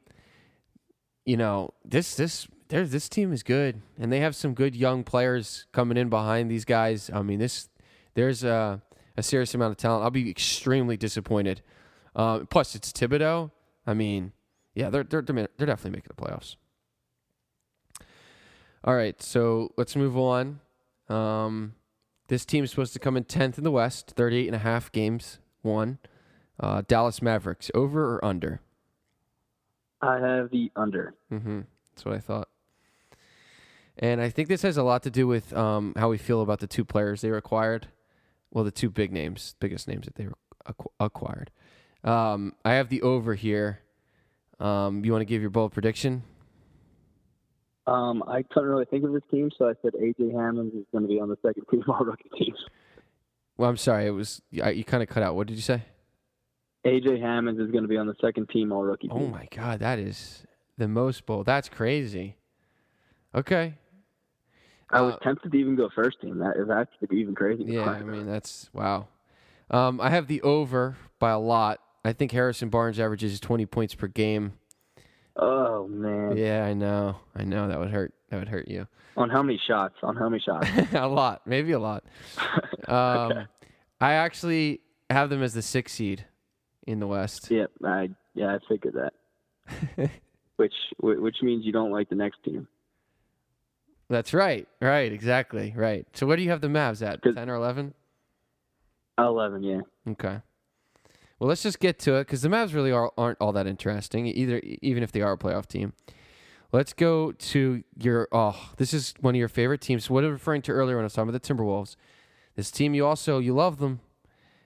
you know, this this there this team is good, and they have some good young players coming in behind these guys. I mean, this there's a a serious amount of talent. I'll be extremely disappointed. Uh, plus, it's Thibodeau. I mean, yeah, they're they're they're definitely making the playoffs. All right, so let's move on. Um, this team is supposed to come in 10th in the West, 38 and a half games won. Uh, Dallas Mavericks, over or under? I have the under. Mm-hmm. That's what I thought. And I think this has a lot to do with um, how we feel about the two players they acquired. Well, the two big names, biggest names that they acquired. Um, I have the over here. Um, you want to give your bold prediction? Um, I couldn't really think of this team, so I said AJ Hammons is going to be on the second (laughs) team all rookie team. Well, I'm sorry. It was I, you kind of cut out. What did you say? AJ Hammons is going to be on the second team all rookie Oh team. my God, that is the most bold. That's crazy. Okay. I was Uh, tempted to even go first team. That is actually even crazy. Yeah, I (laughs) mean that's wow. Um, I have the over by a lot. I think Harrison Barnes averages 20 points per game. Oh man. Yeah, I know. I know that would hurt. That would hurt you. On how many shots? On how many shots? (laughs) a lot, maybe a lot. (laughs) Um, I actually have them as the sixth seed in the West. yeah, I yeah I figured that. (laughs) which which means you don't like the next team. That's right. Right. Exactly. Right. So where do you have the Mavs at? Ten or eleven? Eleven, yeah. Okay. Well, let's just get to it because the Mavs really are, aren't all that interesting, either even if they are a playoff team. Let's go to your. Oh, this is one of your favorite teams. What I was referring to earlier when I was talking about the Timberwolves. This team, you also you love them.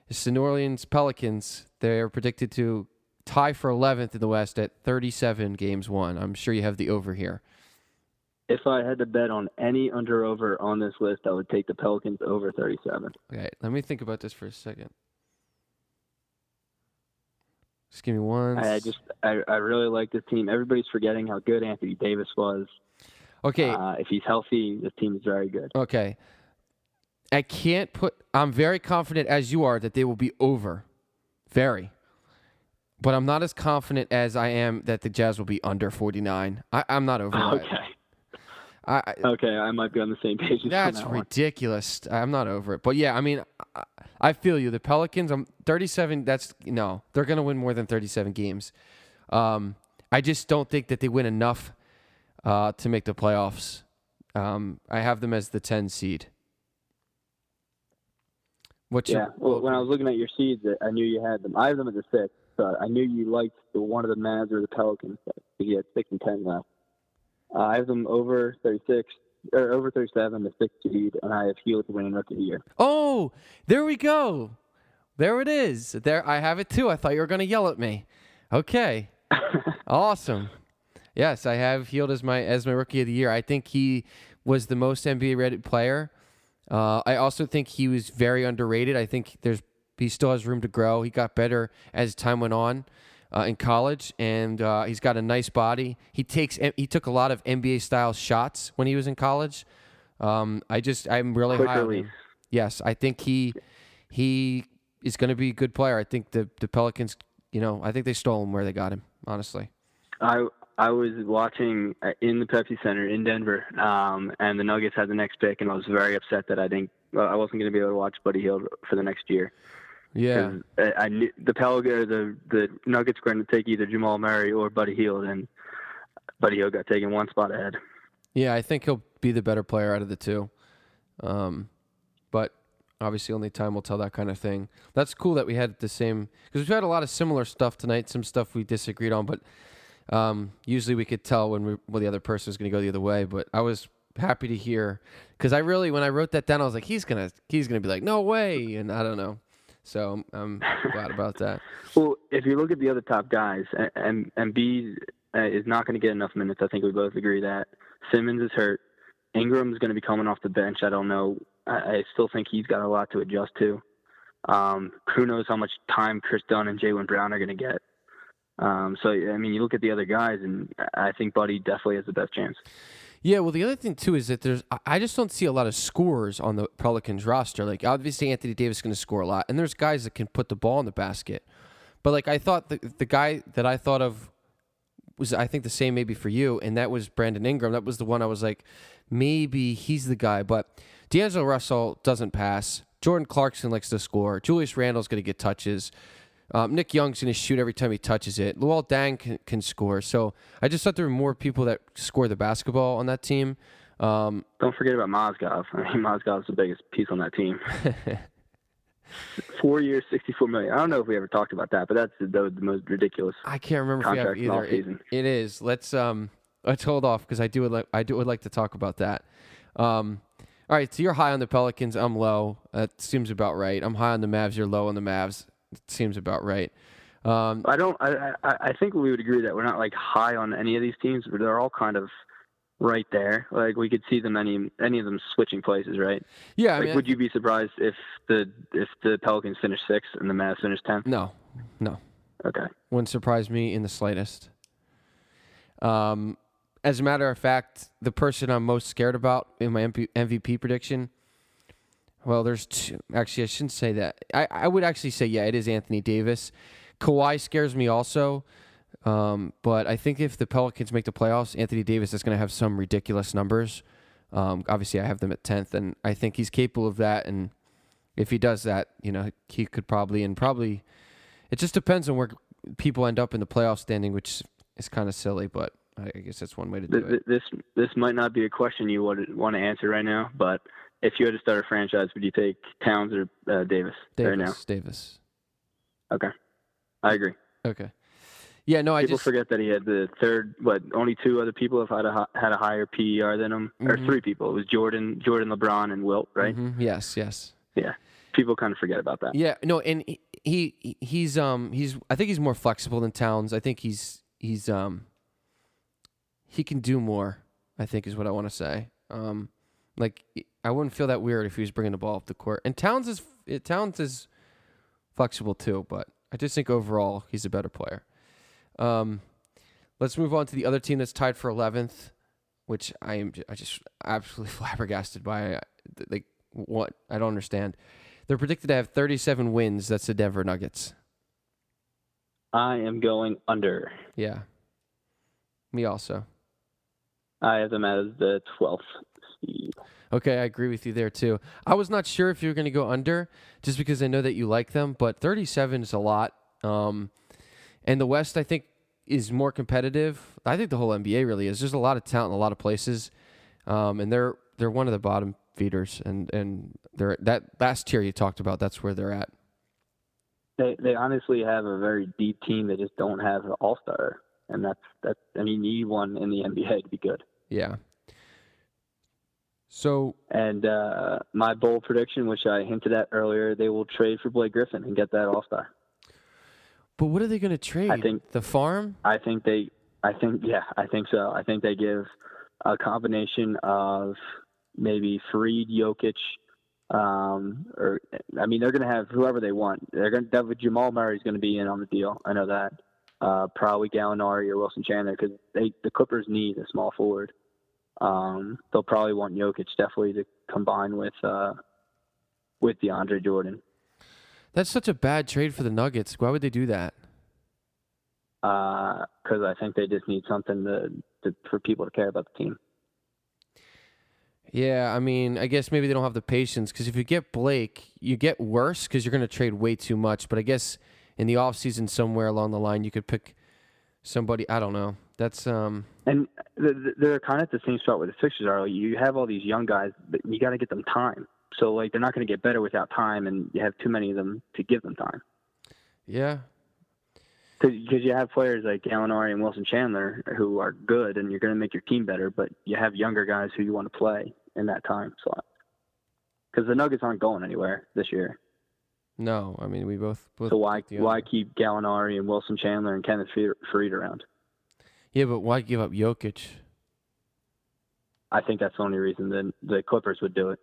It's the New Orleans Pelicans. They're predicted to tie for 11th in the West at 37 games won. I'm sure you have the over here. If I had to bet on any under over on this list, I would take the Pelicans over 37. Okay, let me think about this for a second. Just give me one. I just I, I really like this team. Everybody's forgetting how good Anthony Davis was. okay. Uh, if he's healthy, this team is very good. Okay. I can't put. I'm very confident as you are that they will be over. Very. But I'm not as confident as I am that the Jazz will be under 49. I, I'm not over that. Okay. I, I, Okay, I might be on the same page. as you that's that one. ridiculous. I'm not over it. But yeah, I mean, I, I feel you. The Pelicans, I'm 37. That's no, they're gonna win more than 37 games. Um, I just don't think that they win enough uh, to make the playoffs. Um, I have them as the 10 seed. What's Yeah. your Well, when I was looking at your seeds, I knew you had them. I have them at the six. So I knew you liked the one of the Mavs or the Pelicans. But you had six and ten left. Uh, I have them over 36 or over 37, the sixth seed, and I have Hield winning rookie of the year. Oh, there we go. There it is. There I have it too. I thought you were going to yell at me. Okay. (laughs) awesome. Yes, I have Hield as my as my rookie of the year. I think he was the most NBA rated player. Uh, I also think he was very underrated. I think there's he still has room to grow. He got better as time went on uh, in college, and uh, he's got a nice body. He takes he took a lot of NBA style shots when he was in college. Um, I just I'm really Quick high on him. Yes, I think he he is going to be a good player. I think the the Pelicans, you know, I think they stole him where they got him. Honestly, I I was watching uh, in the Pepsi Center in Denver, um, and the Nuggets had the next pick, and I was very upset that I didn't. I wasn't going to be able to watch Buddy Hield for the next year. Yeah, I, knew the Pelicans, the the Nuggets were going to take either Jamal Murray or Buddy Hield, and Buddy Hield got taken one spot ahead. Yeah, I think he'll be the better player out of the two. Um, but obviously, only time will tell that kind of thing. That's cool that we had the same because we've had a lot of similar stuff tonight. Some stuff we disagreed on, but um, usually we could tell when we, well, the other person was going to go the other way. But I was happy to hear because I really, when I wrote that down, I was like, he's gonna, he's gonna be like, no way, and I don't know. So I'm glad about that. Well, if you look at the other top guys, and Embiid uh, is not going to get enough minutes. I think we both agree that Simmons is hurt. Ingram's going to be coming off the bench. I don't know. I, still think he's got a lot to adjust to. Um, who knows how much time Kris Dunn and Jaylen Brown are going to get. Um, so I mean, you look at the other guys, and I think Buddy definitely has the best chance. Yeah, well, the other thing too is that there's I just don't see a lot of scores on the Pelicans roster. Like obviously Anthony Davis is going to score a lot, and there's guys that can put the ball in the basket. But like I thought the the guy that I thought of was I think the same maybe for you, and that was Brandon Ingram. That was the one I was like, maybe he's the guy. But D'Angelo Russell doesn't pass. Jordan Clarkson likes to score. Julius Randle's going to get touches. Um, Nick Young's going to shoot every time he touches it. Luol Deng can, can, score. So I just thought there were more people that score the basketball on that team. Um, Don't forget about Mozgov. I mean, Mozgov's the biggest piece on that team. (laughs) Four years, sixty-four million. I don't know if we ever talked about that, but that's the, the, the most ridiculous. I can't remember if we have either. It, it is. Let's um, let's hold off because I do would like I do would like to talk about that. Um, all right, so you're high on the Pelicans. I'm low. That seems about right. I'm high on the Mavs. You're low on the Mavs. It seems about right. Um, I don't. I, I I think we would agree that we're not like high on any of these teams, but they're all kind of right there. Like we could see them any any of them switching places, right? Yeah. Like, I mean, would you be surprised if the if the Pelicans finish sixth and the Mavs finish tenth? No, no. Okay. Wouldn't surprise me in the slightest. Um, as a matter of fact, the person I'm most scared about in my MVP prediction. Well, there's two. Actually, I shouldn't say that. I, I would actually say, yeah, it is Anthony Davis. Kawhi scares me also. Um, but I think if the Pelicans make the playoffs, Anthony Davis is going to have some ridiculous numbers. Um, obviously, I have them at 10th, and I think he's capable of that. And if he does that, you know, he could probably, and probably, it just depends on where people end up in the playoff standing, which is kind of silly, but I guess that's one way to do this, it. This this might not be a question you would want to answer right now, but if you had to start a franchise, would you take Towns or uh, Davis, Davis right now? Davis. Okay, I agree. Okay. Yeah, no, people I just People forget that he had the third. What only two other people have had a had a higher PER than him, mm-hmm. or three people. It was Jordan, Jordan, LeBron, and Wilt, right? Mm-hmm. Yes, yes. Yeah, people kind of forget about that. Yeah, no, and he, he he's um he's I think he's more flexible than Towns. I think he's he's um he can do more. I think is what I want to say. Um, like I wouldn't feel that weird if he was bringing the ball up the court. And Towns is Towns is flexible too, but I just think overall he's a better player. Um, let's move on to the other team that's tied for 11th, which I am I just (laughs) absolutely (laughs) flabbergasted by. Like what? I don't understand. They're predicted to have 37 wins. That's the Denver Nuggets. I am going under. Yeah. Me also. I have them as the 12th seed. Okay, I agree with you there too. I was not sure if you were going to go under just because I know that you like them, but 37 is a lot. Um, and the West, I think, is more competitive. I think the whole NBA really is. There's a lot of talent in a lot of places, um, and they're they're one of the bottom feeders, and and they're that last tier you talked about. That's where they're at. They they honestly have a very deep team. They just don't have an all star, and that's that's. I mean, you need one in the NBA to be good. Yeah. So and uh, my bold prediction, which I hinted at earlier, they will trade for Blake Griffin and get that all star. But what are they going to trade? I think the farm. I think they. I think yeah. I think so. I think they give a combination of maybe Faried, Jokic, um, or I mean they're going to have whoever they want. They're going to Jamal Murray's going to be in on the deal. I know that. Uh, probably Gallinari or Wilson Chandler because they the Clippers need a small forward. Um, they'll probably want Jokic definitely to combine with uh, with DeAndre Jordan. That's such a bad trade for the Nuggets. Why would they do that? Because uh, I think they just need something to, to, for people to care about the team. Yeah, I mean, I guess maybe they don't have the patience because if you get Blake, you get worse because you're going to trade way too much. But I guess in the offseason somewhere along the line, you could pick somebody. I don't know. That's um. And th- th- they're kind of at the same spot where the Sixers are. Like, you have all these young guys, but you got to get them time. So like they're not going to get better without time, and you have too many of them to give them time. Yeah. Because you have players like Gallinari and Wilson Chandler who are good, and you're going to make your team better. But you have younger guys who you want to play in that time slot. Because the Nuggets aren't going anywhere this year. No, I mean we both. both So why why keep Gallinari and Wilson Chandler and Kenneth Faried around? Yeah, but why give up Jokic? I think that's the only reason that the Clippers would do it.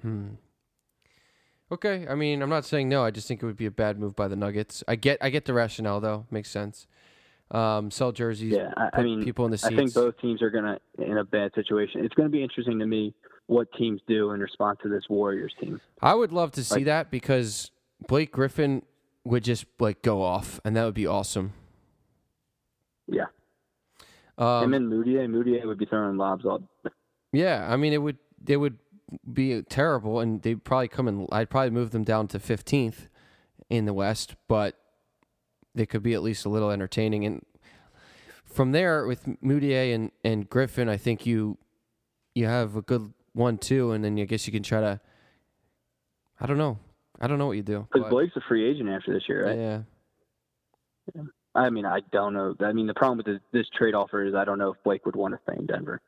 Hmm. Okay, I mean, I'm not saying no. I just think it would be a bad move by the Nuggets. I get, I get the rationale though. Makes sense. Um, sell jerseys. Yeah, I, I mean, people in the seats. I think both teams are gonna in a bad situation. It's gonna be interesting to me what teams do in response to this Warriors team. I would love to see Like- that because Blake Griffin would just like go off, and that would be awesome. Yeah, Um, him and Mudiay. Mudiay would be throwing lobs all. Yeah, I mean, it would it would be terrible, and they'd probably come in. I'd probably move them down to fifteenth in the West, but they could be at least a little entertaining. And from there, with Mudiay and and Griffin, I think you you have a good one too, and then I guess you can try to. I don't know. I don't know what you do. Because Blake's a free agent after this year, right? Yeah. I mean, I don't know. I mean, the problem with this, this trade offer is I don't know if Blake would want to stay in Denver,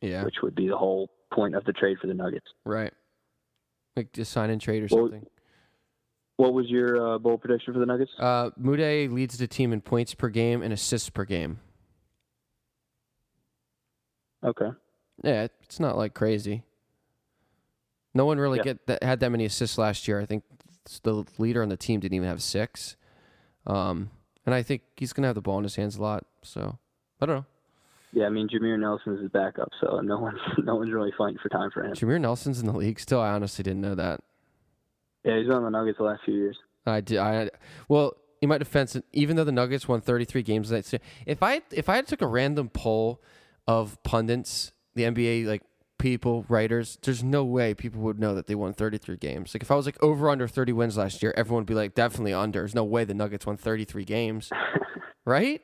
Yeah. which would be the whole point of the trade for the Nuggets. Right. Like just sign and trade or Well, something. What was your uh, bowl prediction for the Nuggets? Uh, Mudiay leads the team in points per game and assists per game. Okay. Yeah, it's not like crazy. No one really Yeah. get that had that many assists last year. I think the leader on the team didn't even have six. Um, and I think he's gonna have the ball in his hands a lot. So I don't know. Yeah, I mean, Jameer Nelson's his backup, so no one's (laughs) no one's really fighting for time for him. Jameer Nelson's in the league still. I honestly didn't know that. Yeah, he's been on the Nuggets the last few years. I did. I well, in my defense, even though the Nuggets won 33 games that year, if I if I took a random poll of pundits, the NBA like people, writers, there's no way people would know that they won 33 games. Like if I was like over under 30 wins last year, everyone would be like definitely under. There's no way the Nuggets won 33 games, (laughs) right?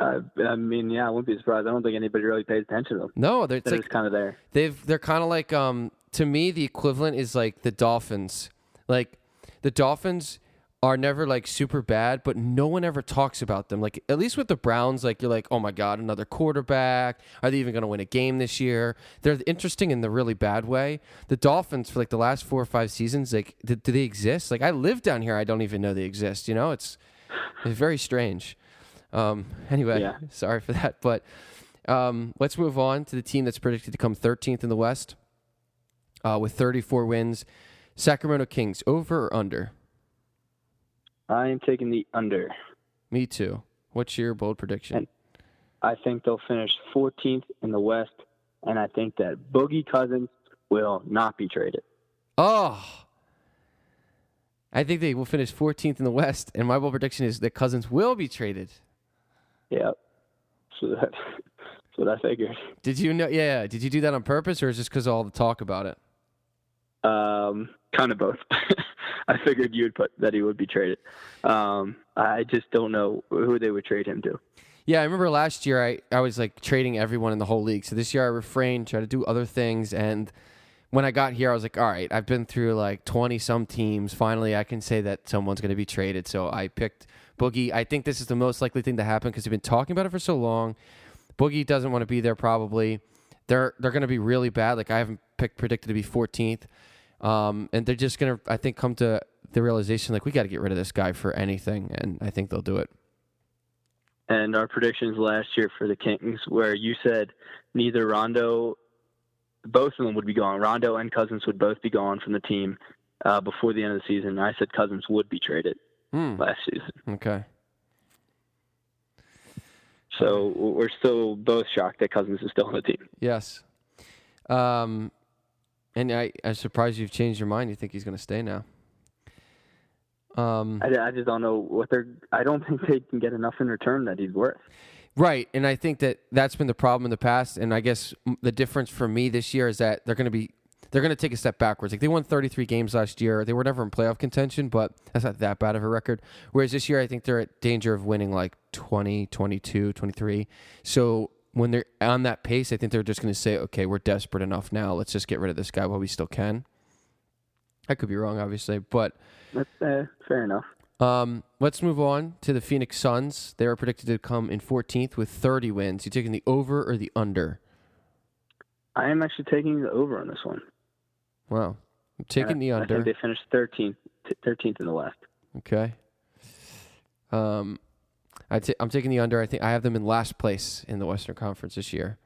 Uh, I mean, yeah, I wouldn't be surprised. I don't think anybody really pays attention to them. No, they're, They're like just kind of there. they've they're kind of like um to me the equivalent is like the Dolphins. Like the Dolphins are never like super bad, but no one ever talks about them. Like at least with the Browns, like you're like, oh my god, another quarterback. Are they even going to win a game this year? They're interesting in the really bad way. The Dolphins for like the last four or five seasons, like do, do they exist? Like I live down here, I don't even know they exist. You know, it's it's very strange. Um, anyway, Yeah. (laughs) sorry for that, but um, let's move on to the team that's predicted to come 13th in the West uh, with 34 wins. Sacramento Kings, over or under? I am taking the under. Me too. What's your bold prediction? And- I think they'll finish 14th in the West, and I think that Boogie Cousins will not be traded. oh, I think they will finish 14th in the West, and my bold prediction is that Cousins will be traded. Yeah. So that, (laughs) that's what I figured. Did you know? Yeah. Did you do that on purpose, or is just because of all the talk about it? Um, kind of both. (laughs) I figured you would put that he would be traded. Um, I just don't know who they would trade him to. Yeah, I remember last year I, I was like trading everyone in the whole league. So this year I refrained, tried to do other things. And when I got here, I was like, all right, I've been through like 20 some teams. Finally, I can say that someone's going to be traded. So I picked Boogie. I think this is the most likely thing to happen because we've been talking about it for so long. Boogie doesn't want to be there probably. They're they're going to be really bad. Like I haven't picked predicted to be 14th. Um, and they're just going to, I think, come to the realization like we got to get rid of this guy for anything. And I think they'll do it. And our predictions last year for the Kings, where you said neither Rondo, both of them would be gone. Rondo and Cousins would both be gone from the team uh, before the end of the season. I said Cousins would be traded Hmm. last season. Okay. So we're still both shocked that Cousins is still on the team. Yes. Um, and I, I'm surprised you've changed your mind. You think he's going to stay now. Um, I, I just don't know what they're. I don't (laughs) think they can get enough in return that he's worth. right. And I think that that's been the problem in the past. And I guess the difference for me this year is that they're going to be they're going to take a step backwards. Like they won 33 games last year. They were never in playoff contention, but that's not that bad of a record. Whereas this year, I think they're at danger of winning like 20, 22, 23. So when they're on that pace, I think they're just going to say, okay, we're desperate enough now. Let's just get rid of this guy while we still can. I could be wrong, obviously, but That's uh, fair enough. um, let's move on to the Phoenix Suns. They are predicted to come in 14th with 30 wins. You taking the over or the under? I am actually taking the over on this one. Wow, I'm taking Uh, the I under. think they finished 13th, 13th in the West. Okay. Um, I t- I'm taking the under. I think I have them in last place in the Western Conference this year.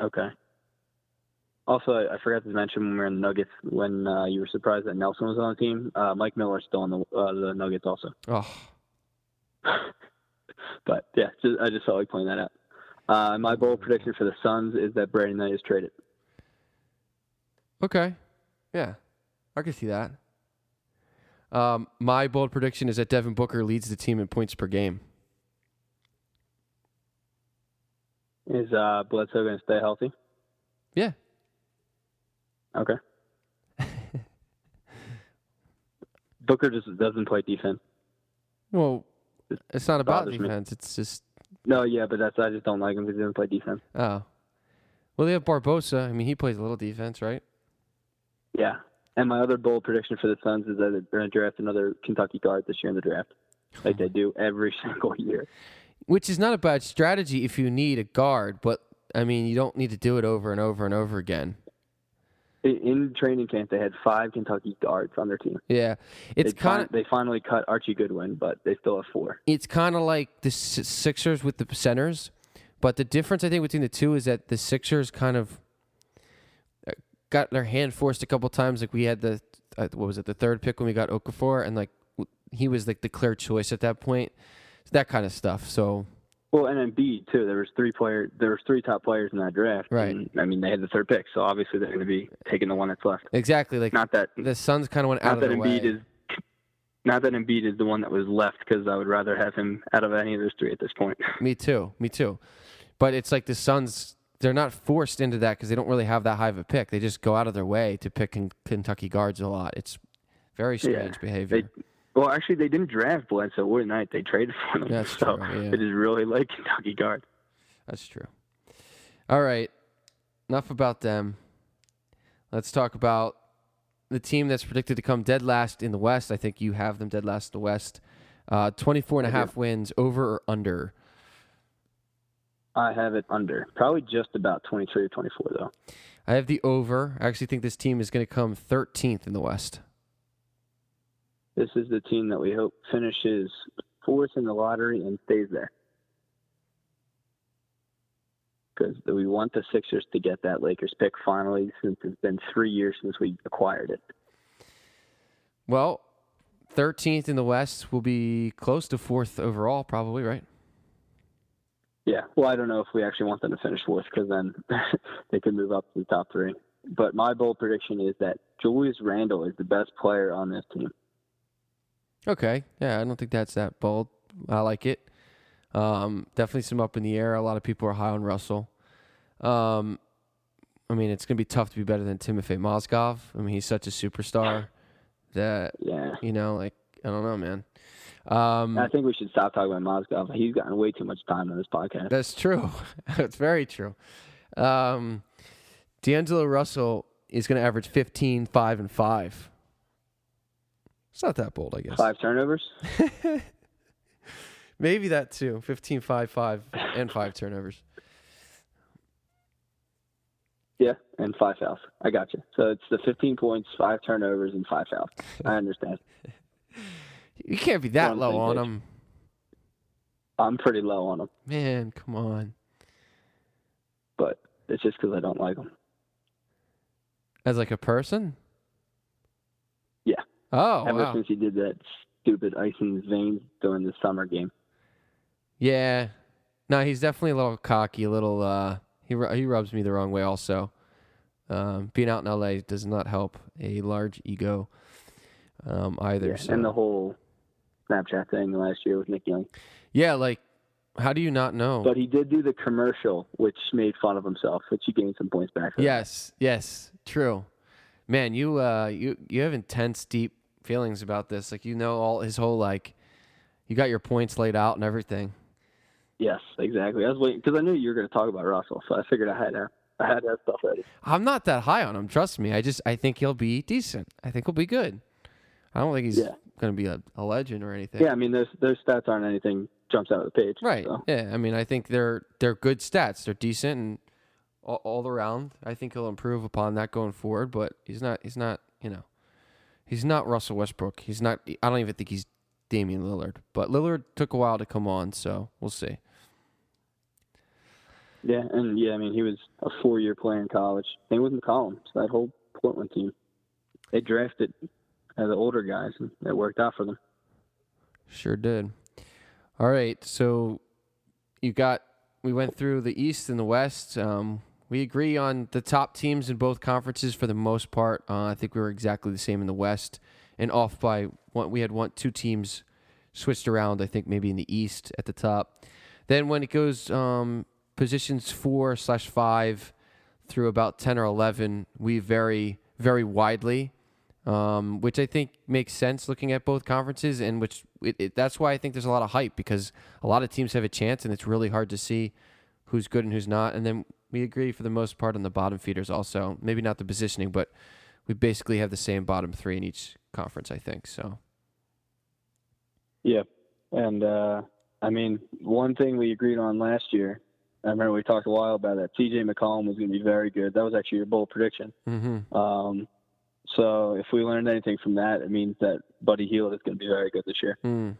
Okay. Also, I, I forgot to mention when we were in the Nuggets, when uh, you were surprised that Nelson was on the team, uh, Mike Miller's still on the uh, the Nuggets also. Oh, (laughs) But yeah, just, I just felt like pointing that out. Uh, my bold prediction for the Suns is that Brandon Knight is traded. okay. Yeah, I can see that. Um, my bold prediction is that Devin Booker leads the team in points per game. Is uh, Bledsoe going to stay healthy? Yeah. Okay. (laughs) Booker just doesn't play defense. Well, it's not about bothers me. defense. It's just No, yeah, but that's I just don't like him because he doesn't play defense. oh. Well, they have Barbosa. I mean, he plays a little defense, right? Yeah. And my other bold prediction for the Suns is that they're going to draft another Kentucky guard this year in the draft, like they do every (laughs) single year. Which is not a bad strategy if you need a guard, but I mean, you don't need to do it over and over and over again. In- In training camp, they had five Kentucky guards on their team. Yeah, it's they, kind of they finally cut Archie Goodwin, but they still have four. it's kind of like the Sixers with the centers, but the difference I think between the two is that the Sixers kind of got their hand forced a couple times. Like we had the uh, what was it the third pick when we got Okafor, and like w- he was like the clear choice at that point. That kind of stuff. So Well, and Embiid too. There was three player. There was three top players in that draft. Right. And, I mean, they had the third pick, so obviously they're going to be taking the one that's left. exactly like Not that. the Suns kind of went out Not of that the Embiid way. is. Not that Embiid is the one that was left, because I would rather have him out of any of those three at this point. Me too. Me too. But it's like the Suns. They're not forced into that because they don't really have that high of a pick. They just go out of their way to pick Ken- Kentucky guards a lot. It's very strange Yeah. behavior. They, well, actually, they didn't draft Bledsoe or Knight. They traded for them. That's (laughs) so true, yeah. They just really like Kentucky guard. That's true. All right. Enough about them. Let's talk about the team that's predicted to come dead last in the West. I think you have them dead last in the West. Uh, 24 and a half wins, over or under? I have it under, probably just about 23 or 24 though. I have the over. I actually think this team is going to come 13th in the West. This is the team that we hope finishes fourth in the lottery and stays there. Because we want the Sixers to get that Lakers pick finally, since it's been three years since we acquired it. Well, 13th in the West will be close to fourth overall, probably, right? Yeah, well, I don't know if we actually want them to finish fourth, because then (laughs) they could move up to the top three. But my bold prediction is that Julius Randle is the best player on this team. Okay. Yeah, I don't think that's that bold. I like it. Um, definitely some up in the air. A lot of people are high on Russell. Um, I mean, it's going to be tough to be better than Timofey Mozgov. I mean, he's such a superstar that, Yeah. you know, like, I don't know, man. Um, I think we should stop talking about Mozgov. He's gotten way too much time on this podcast. That's true. (laughs) That's very true. Um, D'Angelo Russell is going to average 15, 5, and 5. It's not that bold, I guess. Five turnovers. (laughs) Maybe that too. 15, 5, 5, and 5 turnovers. Yeah, and five fouls. I got you. So it's the 15 points, five turnovers, and five fouls. I understand. (laughs) You can't be that low on him. I'm pretty low on them, Man, come on. but it's just because I don't like them. As like a person? Yeah. Oh, Ever wow. since he did that stupid ice in his veins during the summer game. Yeah. No, he's definitely a little cocky, a little uh he he rubs me the wrong way also. Um, being out in LA does not help a large ego um either. Yeah, so. And the whole Snapchat thing last year with Nick Young. yeah, like how do you not know? But he did do the commercial, which made fun of himself, which he gained some points back. for. yes, yes. true. Man, you uh you you have intense deep feelings about this. Like you know all his whole like you got your points laid out and everything. Yes, exactly. I was waiting because I knew you were going to talk about Russell, so I figured I had to, I had that stuff ready. I'm not that high on him, trust me. I just I think he'll be decent. I think he'll be good. I don't think he's Yeah. Going to be a, a legend or anything. Yeah, I mean those those stats aren't anything jumps out of the page. Right. So. Yeah. I mean, I think they're they're good stats. They're decent and all, all around. I think he'll improve upon that going forward. But he's not. He's not. You know, he's not Russell Westbrook. He's not. I don't even think he's Damian Lillard. But Lillard took a while to come on, so we'll see. Yeah, and yeah, I mean he was a four year player in college. Same with McCollum. So that whole Portland team, they drafted uh, the older guys, and it worked out for them. Sure did. All right. So you got. We went through the East and the West. Um, we agree on the top teams in both conferences for the most part. Uh, I think we were exactly the same in the West, and off by one. We had one, two teams switched around. I think maybe in the East at the top. Then when it goes um, positions four slash five through about ten or eleven, we vary very widely, um, which I think makes sense looking at both conferences, and which it, it, that's why I think there's a lot of hype because a lot of teams have a chance, and it's really hard to see who's good and who's not. And then we agree for the most part on the bottom feeders also. Maybe not the positioning, but we basically have the same bottom three in each conference. I think so. Yeah, and uh, I mean one thing we agreed on last year. I remember we talked a while about that. C.J. McCollum was going to be very good. That was actually your bold prediction. Mm-hmm. Um, so if we learned anything from that, it means that Buddy Hield is going to be very good this year. Mm.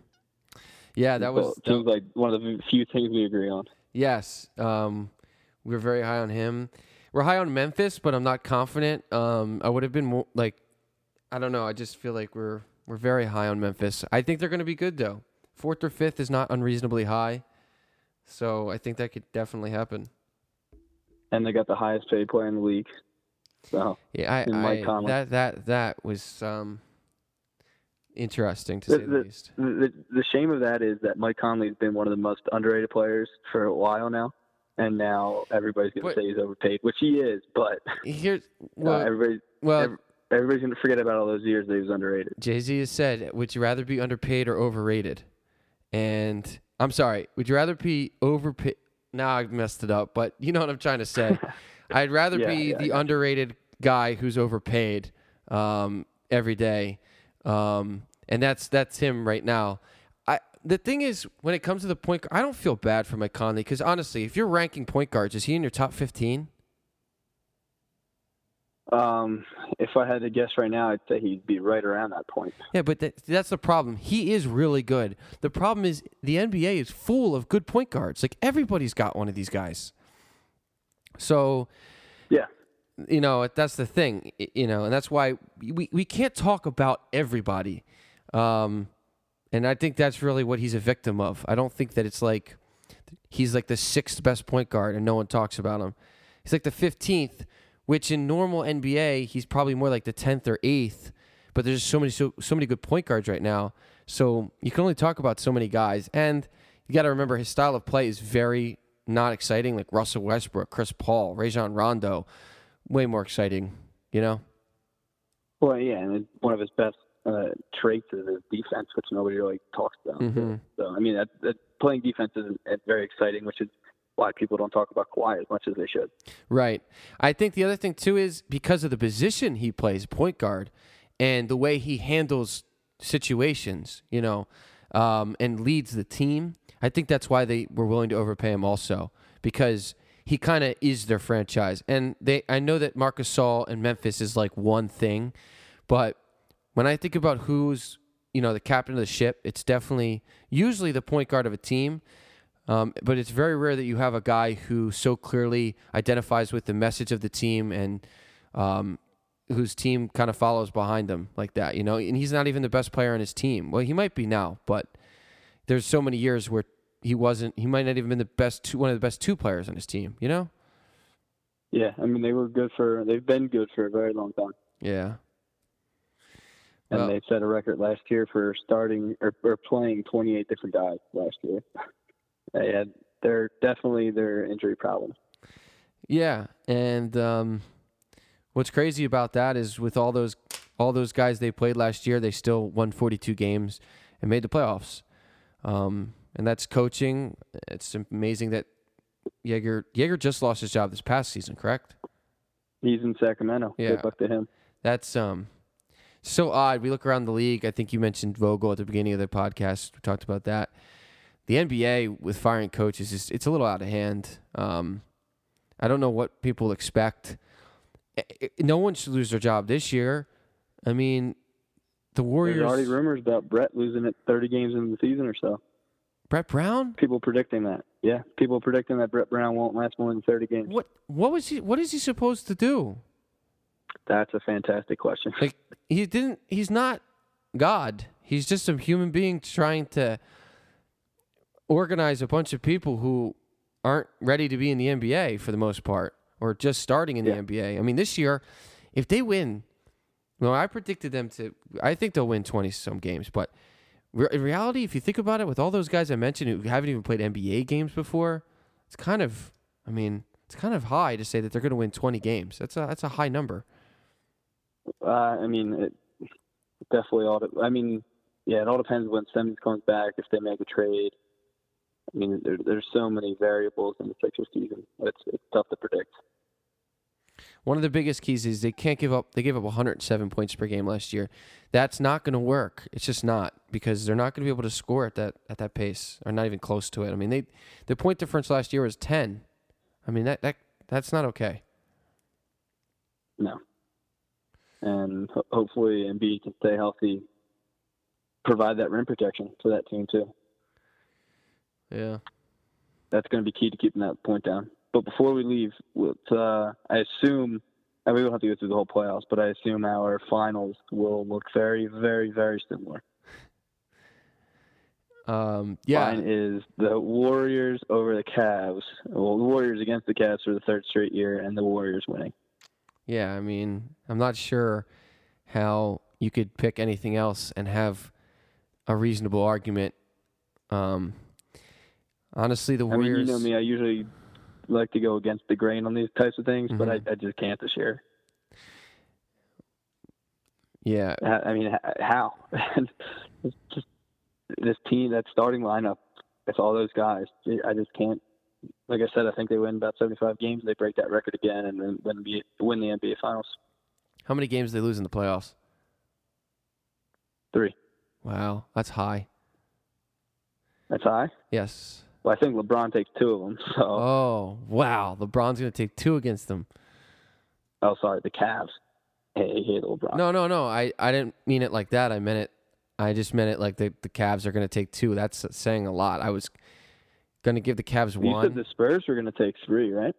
Yeah, that was So seems like one of the few things we agree on. Yes, um, we're very high on him. We're high on Memphis, but I'm not confident. Um, I would have been more like, I don't know. I just feel like we're we're very high on Memphis. I think they're going to be good though. Fourth or fifth is not unreasonably high, so I think that could definitely happen. And they got the highest paid player in the league. So (laughs) Yeah, I, I that that that was um, interesting to say The- the the- least. the, the shame of that is that Mike Conley's been one of the most underrated players for a while now. And now everybody's going to say he's overpaid, which he is. But Here's (laughs) uh, well, everybody, well, ev- everybody's going to forget about all those years that he was underrated. Jay Z has said, "Would you rather be underpaid or overrated?" And I'm sorry, would you rather be overpaid? Now I messed it up, but you know what I'm trying to say. (laughs) I'd rather Yeah, be yeah, the underrated guy who's overpaid um, every day, um, and that's that's him right now. I the thing is, when it comes to the point, I don't feel bad for Mike Conley because honestly, if you're ranking point guards, is he in your top 15? Um, if I had to guess right now, I'd say he'd be right around that point. Yeah, but that, that's the problem. He is really good. The problem is the NBA is full of good point guards. Like everybody's got one of these guys. So, Yeah. you know, that's the thing, you know, and that's why we, we can't talk about everybody. Um, and I think that's really what he's a victim of. I don't think that it's like he's like the sixth best point guard and no one talks about him. He's like the 15th, which in normal NBA, he's probably more like the 10th or 8th. But there's so many so, so many good point guards right now. So you can only talk about so many guys. And you got to remember his style of play is very not exciting like Russell Westbrook, Chris Paul, Rajon Rondo. Way more exciting, you know? Well, yeah, and one of his best uh, traits is his defense, which nobody really talks about. Mhm. So, I mean, that, that playing defense is very exciting, which is why people don't talk about Kawhi as much as they should. Right. I think the other thing too is because of the position he plays, point guard, and the way he handles situations, you know, um, and leads the team. I think that's why they were willing to overpay him also because he kind of is their franchise. And they, I know that Marc Gasol and Memphis is like one thing, but when I think about who's you know the captain of the ship, it's definitely usually the point guard of a team. Um, but it's very rare that you have a guy who so clearly identifies with the message of the team and um, whose team kind of follows behind him like that, you know. And he's not even the best player on his team. Well, he might be now, but there's so many years where he wasn't. He might not even been the best two, one of the best two players on his team, you know. Yeah, I mean, they were good for, they've been good for a very long time. Yeah. And Well- they set a record last year for starting or, or playing 28 different guys last year. (laughs) they had, they're definitely their injury problem. Yeah, and um, What's crazy about that is with all those all those guys they played last year, they still won 42 games and made the playoffs. Um, and that's coaching. It's amazing that Joerger Joerger just lost his job this past season, correct? He's in Sacramento. Yeah. Good luck to him. That's um so odd. We look around the league. I think you mentioned Vogel at the beginning of the podcast. We talked about that. The NBA with firing coaches is it's a little out of hand. Um, I don't know what people expect. I- I- No one should lose their job this year. I mean, the There's Warriors. already rumors about Brett losing it 30 games in the season or so. Brett Brown. People predicting that. Yeah, people predicting that Brett Brown won't last more than 30 games. What what was he? What is he supposed to do? That's a fantastic question. Like he didn't. He's not God. He's just a human being trying to organize a bunch of people who aren't ready to be in the NBA for the most part, or just starting in the NBA. I mean, this year, if they win, well, I predicted them to. I think they'll win twenty some games, but re- in reality, if you think about it, with all those guys I mentioned who haven't even played NBA games before, it's kind of. I mean, it's kind of high to say that they're going to win twenty games. That's a that's a high number. Uh, I mean, it definitely all. I mean, yeah, it all depends when Simmons comes back. If they make a trade, I mean, there, there's so many variables in the Sixers season. It's it's tough to predict. One of the biggest keys is they can't give up. They gave up 107 points per game last year. That's not going to work. It's just not because they're not going to be able to score at that at that pace, or not even close to it. I mean, they their point difference last year was 10. I mean that that that's not okay. No. And ho- hopefully Embiid can stay healthy, provide that rim protection for that team too. Yeah. That's going to be key to keeping that point down. But before we leave, uh, I assume, and we don't have to go through the whole playoffs, but I assume our finals will look very, very, very similar. Um. Yeah. Mine is the Warriors over the Cavs. Well, the Warriors against the Cavs for the third straight year, and the Warriors winning. Yeah. I mean, I'm not sure how you could pick anything else and have a reasonable argument. Um. Honestly, the I mean, you know me. I usually like to go against the grain on these types of things, but Mhm. I, I just can't this year. yeah. I mean, how? (laughs) it's just this team, that starting lineup, it's all those guys. I just can't. Like I said, I think they win about 75 games. They break that record again, and then win the win the NBA Finals. How many games they lose in the playoffs? Three. Wow, that's high. That's high. Yes. Well, I think LeBron takes two of them. (laughs) So, Oh, wow. LeBron's going to take two against them. oh, sorry, the Cavs. Hey, hey, LeBron. No, no, no. I, I didn't mean it like that. I meant it. I just meant it like the, the Cavs are going to take two. That's saying a lot. I was going to give the Cavs you one. said the Spurs were going to take three, right?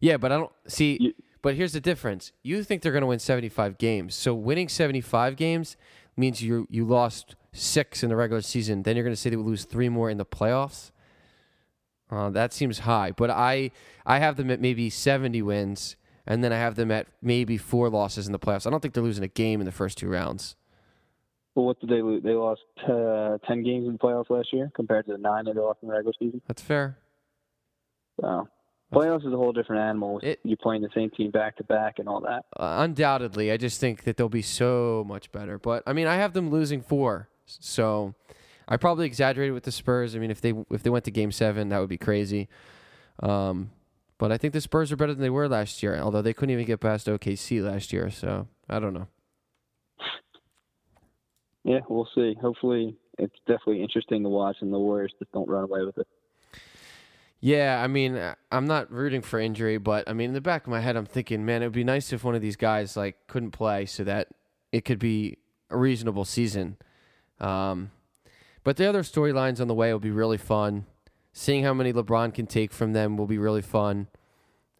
Yeah, but I don't see. You- but here's the difference. You think they're going to win 75 games. So winning 75 games means you you lost six in the regular season. Then you're going to say they would lose three more in the playoffs. Uh, that seems high. But I I have them at maybe 70 wins, and then I have them at maybe four losses in the playoffs. I don't think they're losing a game in the first two rounds. Well, what did they lose? They lost uh, 10 games in the playoffs last year compared to the nine they lost in the regular season. That's fair. So, playoffs is a whole different animal. It- you playing the same team back to back and all that. Uh, undoubtedly, I just think that they'll be so much better. But I mean, I have them losing four, so I probably exaggerated with the Spurs. I mean, if they if they went to Game Seven, that would be crazy. Um, but I think the Spurs are better than they were last year, although they couldn't even get past OKC last year. So I don't know. Yeah, we'll see. Hopefully, it's definitely interesting to watch, and the Warriors just don't run away with it. Yeah, I mean, uh, I'm not rooting for injury, but I mean, in the back of my head, I'm thinking, man, it would be nice if one of these guys like couldn't play, so that it could be a reasonable season. Um, but the other storylines on the way will be really fun. Seeing how many LeBron can take from them will be really fun.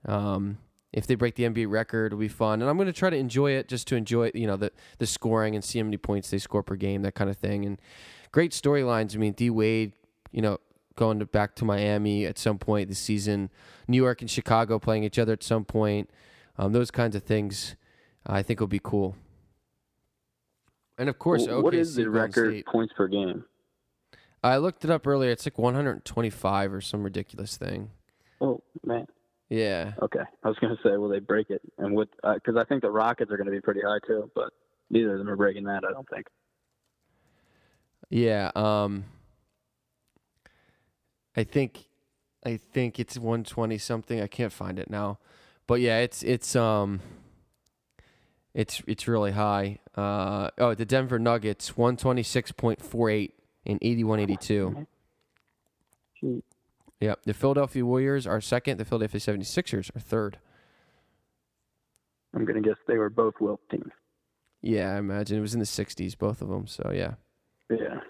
Um, if they break the NBA record, it'll be fun, and I'm going to try to enjoy it just to enjoy, you know, the the scoring and see how many points they score per game, that kind of thing. And great storylines. I mean, D Wade, you know, going to back to Miami at some point this season, New York and Chicago playing each other at some point. Um, those kinds of things, I think will be cool. And of course, Wh- what is the record State. points per game? I looked it up earlier. It's like 125 or some ridiculous thing. Oh man, Yeah. Okay, I was going to say, will they break it? And what? Because I think the Rockets are going to be pretty high too, but neither of them are breaking that. I don't think. Yeah. Um. I think, I think it's 120 something. I can't find it now, but yeah, it's it's um. It's it's really high. Uh oh, the Denver Nuggets 126.48 in 81.82. Shoot. Yep. The Philadelphia Warriors are second. The Philadelphia 76ers are third. I'm going to guess they were both Wilt teams. Yeah, I imagine it was in the 60s, both of them. So yeah. Yeah,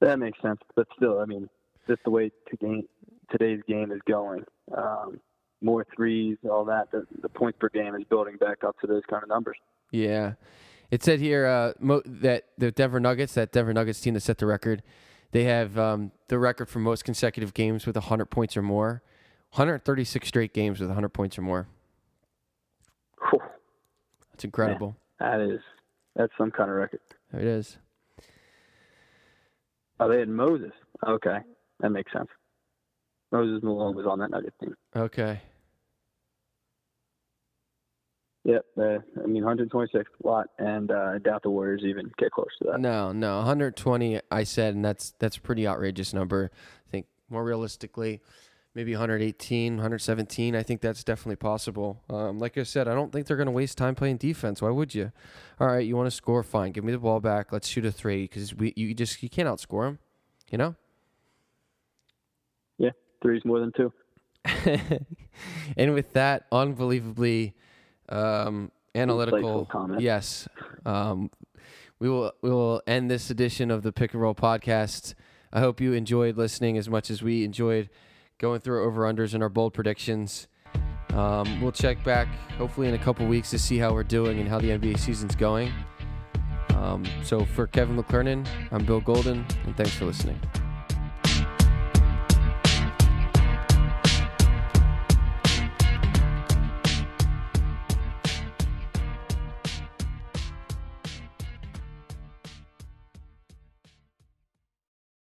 that makes sense. But still, I mean, just the way to game, today's game is going, um, more threes, all that. The, the points per game is building back up to those kind of numbers. Yeah. It said here uh, mo- that the Denver Nuggets, that Denver Nuggets team that set the record, they have um, the record for most consecutive games with 100 points or more. 136 straight games with 100 points or more. Whew, That's incredible. that is that's some kind of record. There it is. Oh, they had Moses. Okay, that makes sense. Moses Malone was on that Nuggets team. Okay. Yep. Uh, I mean, 126 a lot, and uh, I doubt the Warriors even get close to that. No, no, 120. I said, and that's that's a pretty outrageous number. I think more realistically, maybe 118, 117. I think that's definitely possible. Um, like I said, I don't think they're going to waste time playing defense. Why would you? All right, you want to score? Fine, give me the ball back. Let's shoot a three because we you just you can't outscore them. You know. Yeah, three's more than two. (laughs) and with that unbelievably um, analytical comment. yes um, we will we will end this edition of the pick and roll podcast i hope you enjoyed listening as much as we enjoyed going through over unders and our bold predictions. Um, we'll check back hopefully in a couple weeks to see how we're doing and how the nba season's going. Um, so for kevin mckernan i'm bill golden and thanks for listening